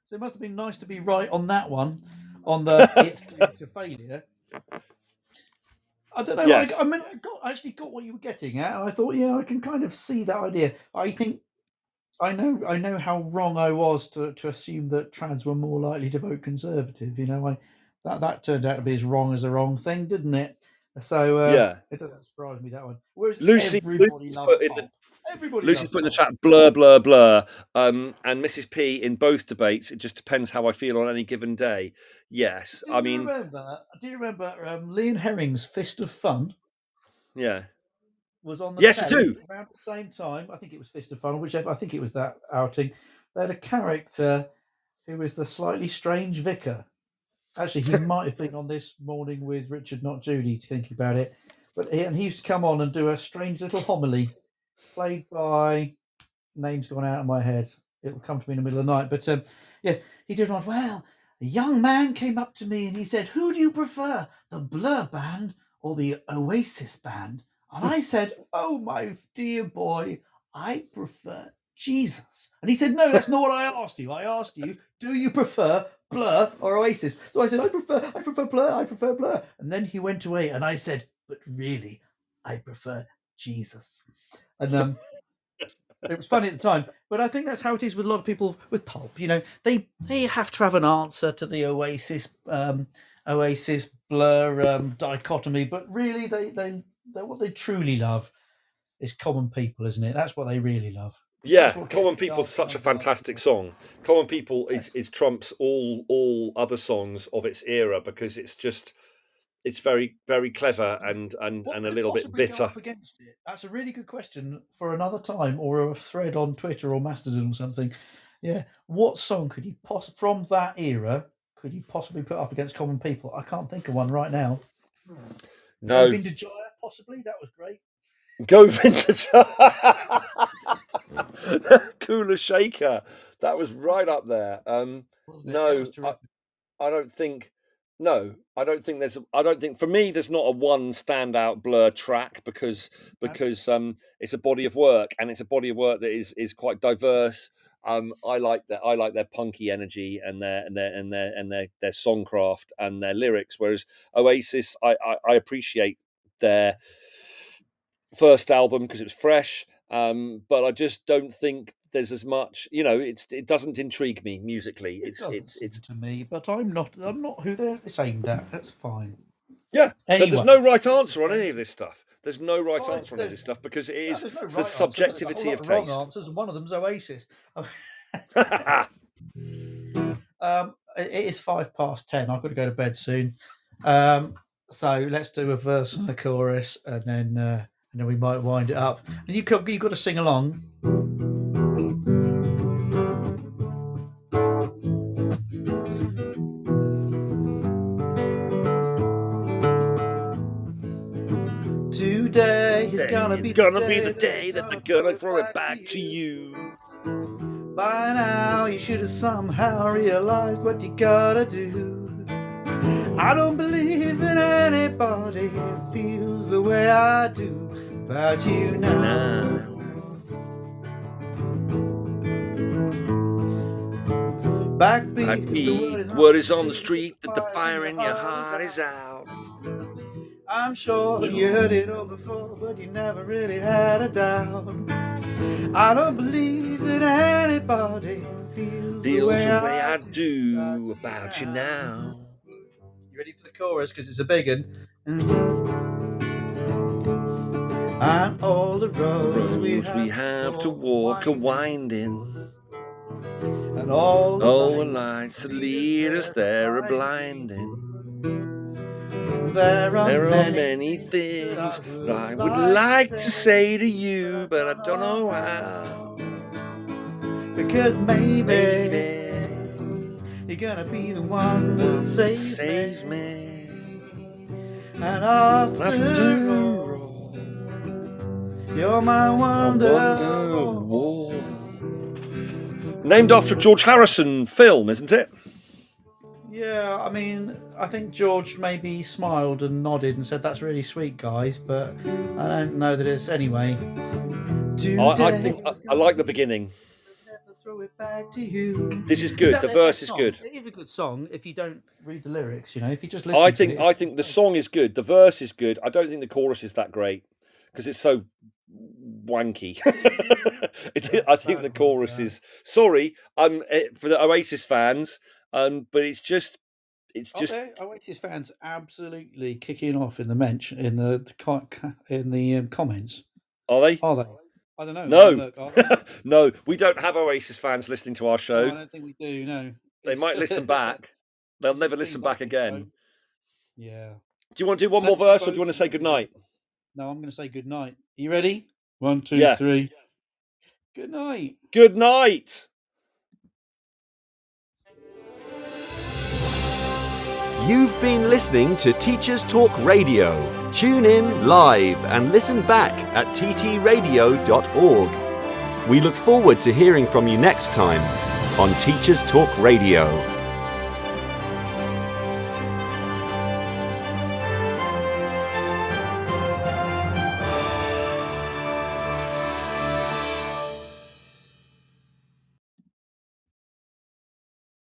So it must have been nice to be right on that one, on the (laughs) it's doomed to failure. I don't know. Yes. I, I mean, I, got, I actually got what you were getting at. I thought, yeah, I can kind of see that idea. I think I know I know how wrong I was to, to assume that trans were more likely to vote conservative. You know, I that that turned out to be as wrong as a wrong thing, didn't it? So uh, yeah, it doesn't surprise me that one. Whereas Lucy, everybody Lucy's put in the, everybody Lucy's put in the chat blur blur blur. Um, and Mrs P in both debates. It just depends how I feel on any given day. Yes, do I mean, remember? Do you remember um, Lee and Herring's Fist of Fun? Yeah, was on the yes, I do. Around the same time, I think it was Fist of Fun, whichever. I think it was that outing. They had a character who was the slightly strange vicar Actually, he might have been on this morning with Richard, not Judy, thinking about it. But he, and he used to come on and do a strange little homily, played by names gone out of my head. It will come to me in the middle of the night. But um, yes, he did one. Well, a young man came up to me and he said, "Who do you prefer, the Blur band or the Oasis band?" And I (laughs) said, "Oh my dear boy, I prefer Jesus." And he said, "No, that's not what I asked you. I asked you, do you prefer Blur or Oasis. So I said, I prefer, I prefer Blur, I prefer Blur. And then he went away, and I said, but really, I prefer Jesus. And um, (laughs) it was funny at the time, but I think that's how it is with a lot of people with pulp. You know, they they have to have an answer to the Oasis, um, Oasis Blur um, dichotomy, but really, they they they what they truly love is common people, isn't it? That's what they really love. Yeah, Common People is such a fantastic song. Common People is, is trumps all all other songs of its era because it's just it's very very clever and and, What and a little bit bitter. up against it? That's a really good question for another time, or a thread on Twitter or Mastodon or something. Yeah, what song could you poss from that era could you possibly put up against Common People? I can't think of one right now. No, Govinda Jaya, possibly. That was great. Go vintage. (laughs) (laughs) Kula Shaker. That was right up there. Um. No, terrific. I don't think. No, I don't think there's. I don't think for me there's not a one standout blur track because because um it's a body of work and it's a body of work that is is quite diverse. Um, I like that. I like their punky energy and their and their and their and their their songcraft and their lyrics. Whereas Oasis, I I, I appreciate their first album because it was fresh. Um, but I just don't think there's as much. You know, it's it doesn't intrigue me musically. It It's it's it's to me, but I'm not. I'm not who they're aimed at. That's fine. Yeah, but there's no right answer on any of this stuff. There's no right Oh, answer on any of this stuff because it No, no it's right the answer, subjectivity whole of wrong taste. answers, and one of them's Oasis. (laughs) Um, it it is five past ten. I've got to go to bed soon. Um, so let's do a verse and a chorus, and then uh, and then we might wind it up. And you got you got to sing along. Today is gonna be gonna the be day the day that they're gonna throw it back to you. By now, you should have somehow realized what you gotta do. I don't believe that anybody feels the way I do about you now. Backbeat, Backbeat, word is on the street that the fire in your heart is out. I'm sure you heard it all before, but you never really had a doubt. I don't believe that anybody feels, Feels the way I do about you now. You ready for the chorus? Because it's a big one. And all the roads, Roads we have to walk are winding. And all the, All the lights that lead us there are blinding. There are, There are many, many things that I would like to say to you, but I don't know how. Because maybe, Maybe you're gonna be the one that saves, saves me. me. And after, After all, you're my wonder. Named after a George Harrison film, isn't it? Yeah, I mean, I think George maybe smiled and nodded and said, "That's really sweet, guys," but I don't know that it's anyway. I, I think I, I like the beginning. Throw it back to you. This is good. that The verse is good. It is a good song if you don't read the lyrics. You know, if you just listen. I to think it, I think the song is good. The verse is good. I don't think the chorus is that great because it's so wanky. (laughs) I think the chorus is sorry. Um, eh, for the Oasis fans. Um, but it's just it's just Oasis fans absolutely kicking off in the mench in the, the co- co- in the um, comments? are they? Are they? I don't know. No. Look, (laughs) no, we don't have Oasis fans listening to our No, I show. don't think we do. No, They might listen back. (laughs) They'll It's never listen back again. Yeah. Do you want to do one more verse, or do you want to say good night? No, I'm going to say good night. You ready? One, two, Yeah. three. Good night. Good night. You've been listening to Teachers Talk Radio. Tune in live and listen back at ttradio.org. We look forward to hearing from you next time on Teachers Talk Radio.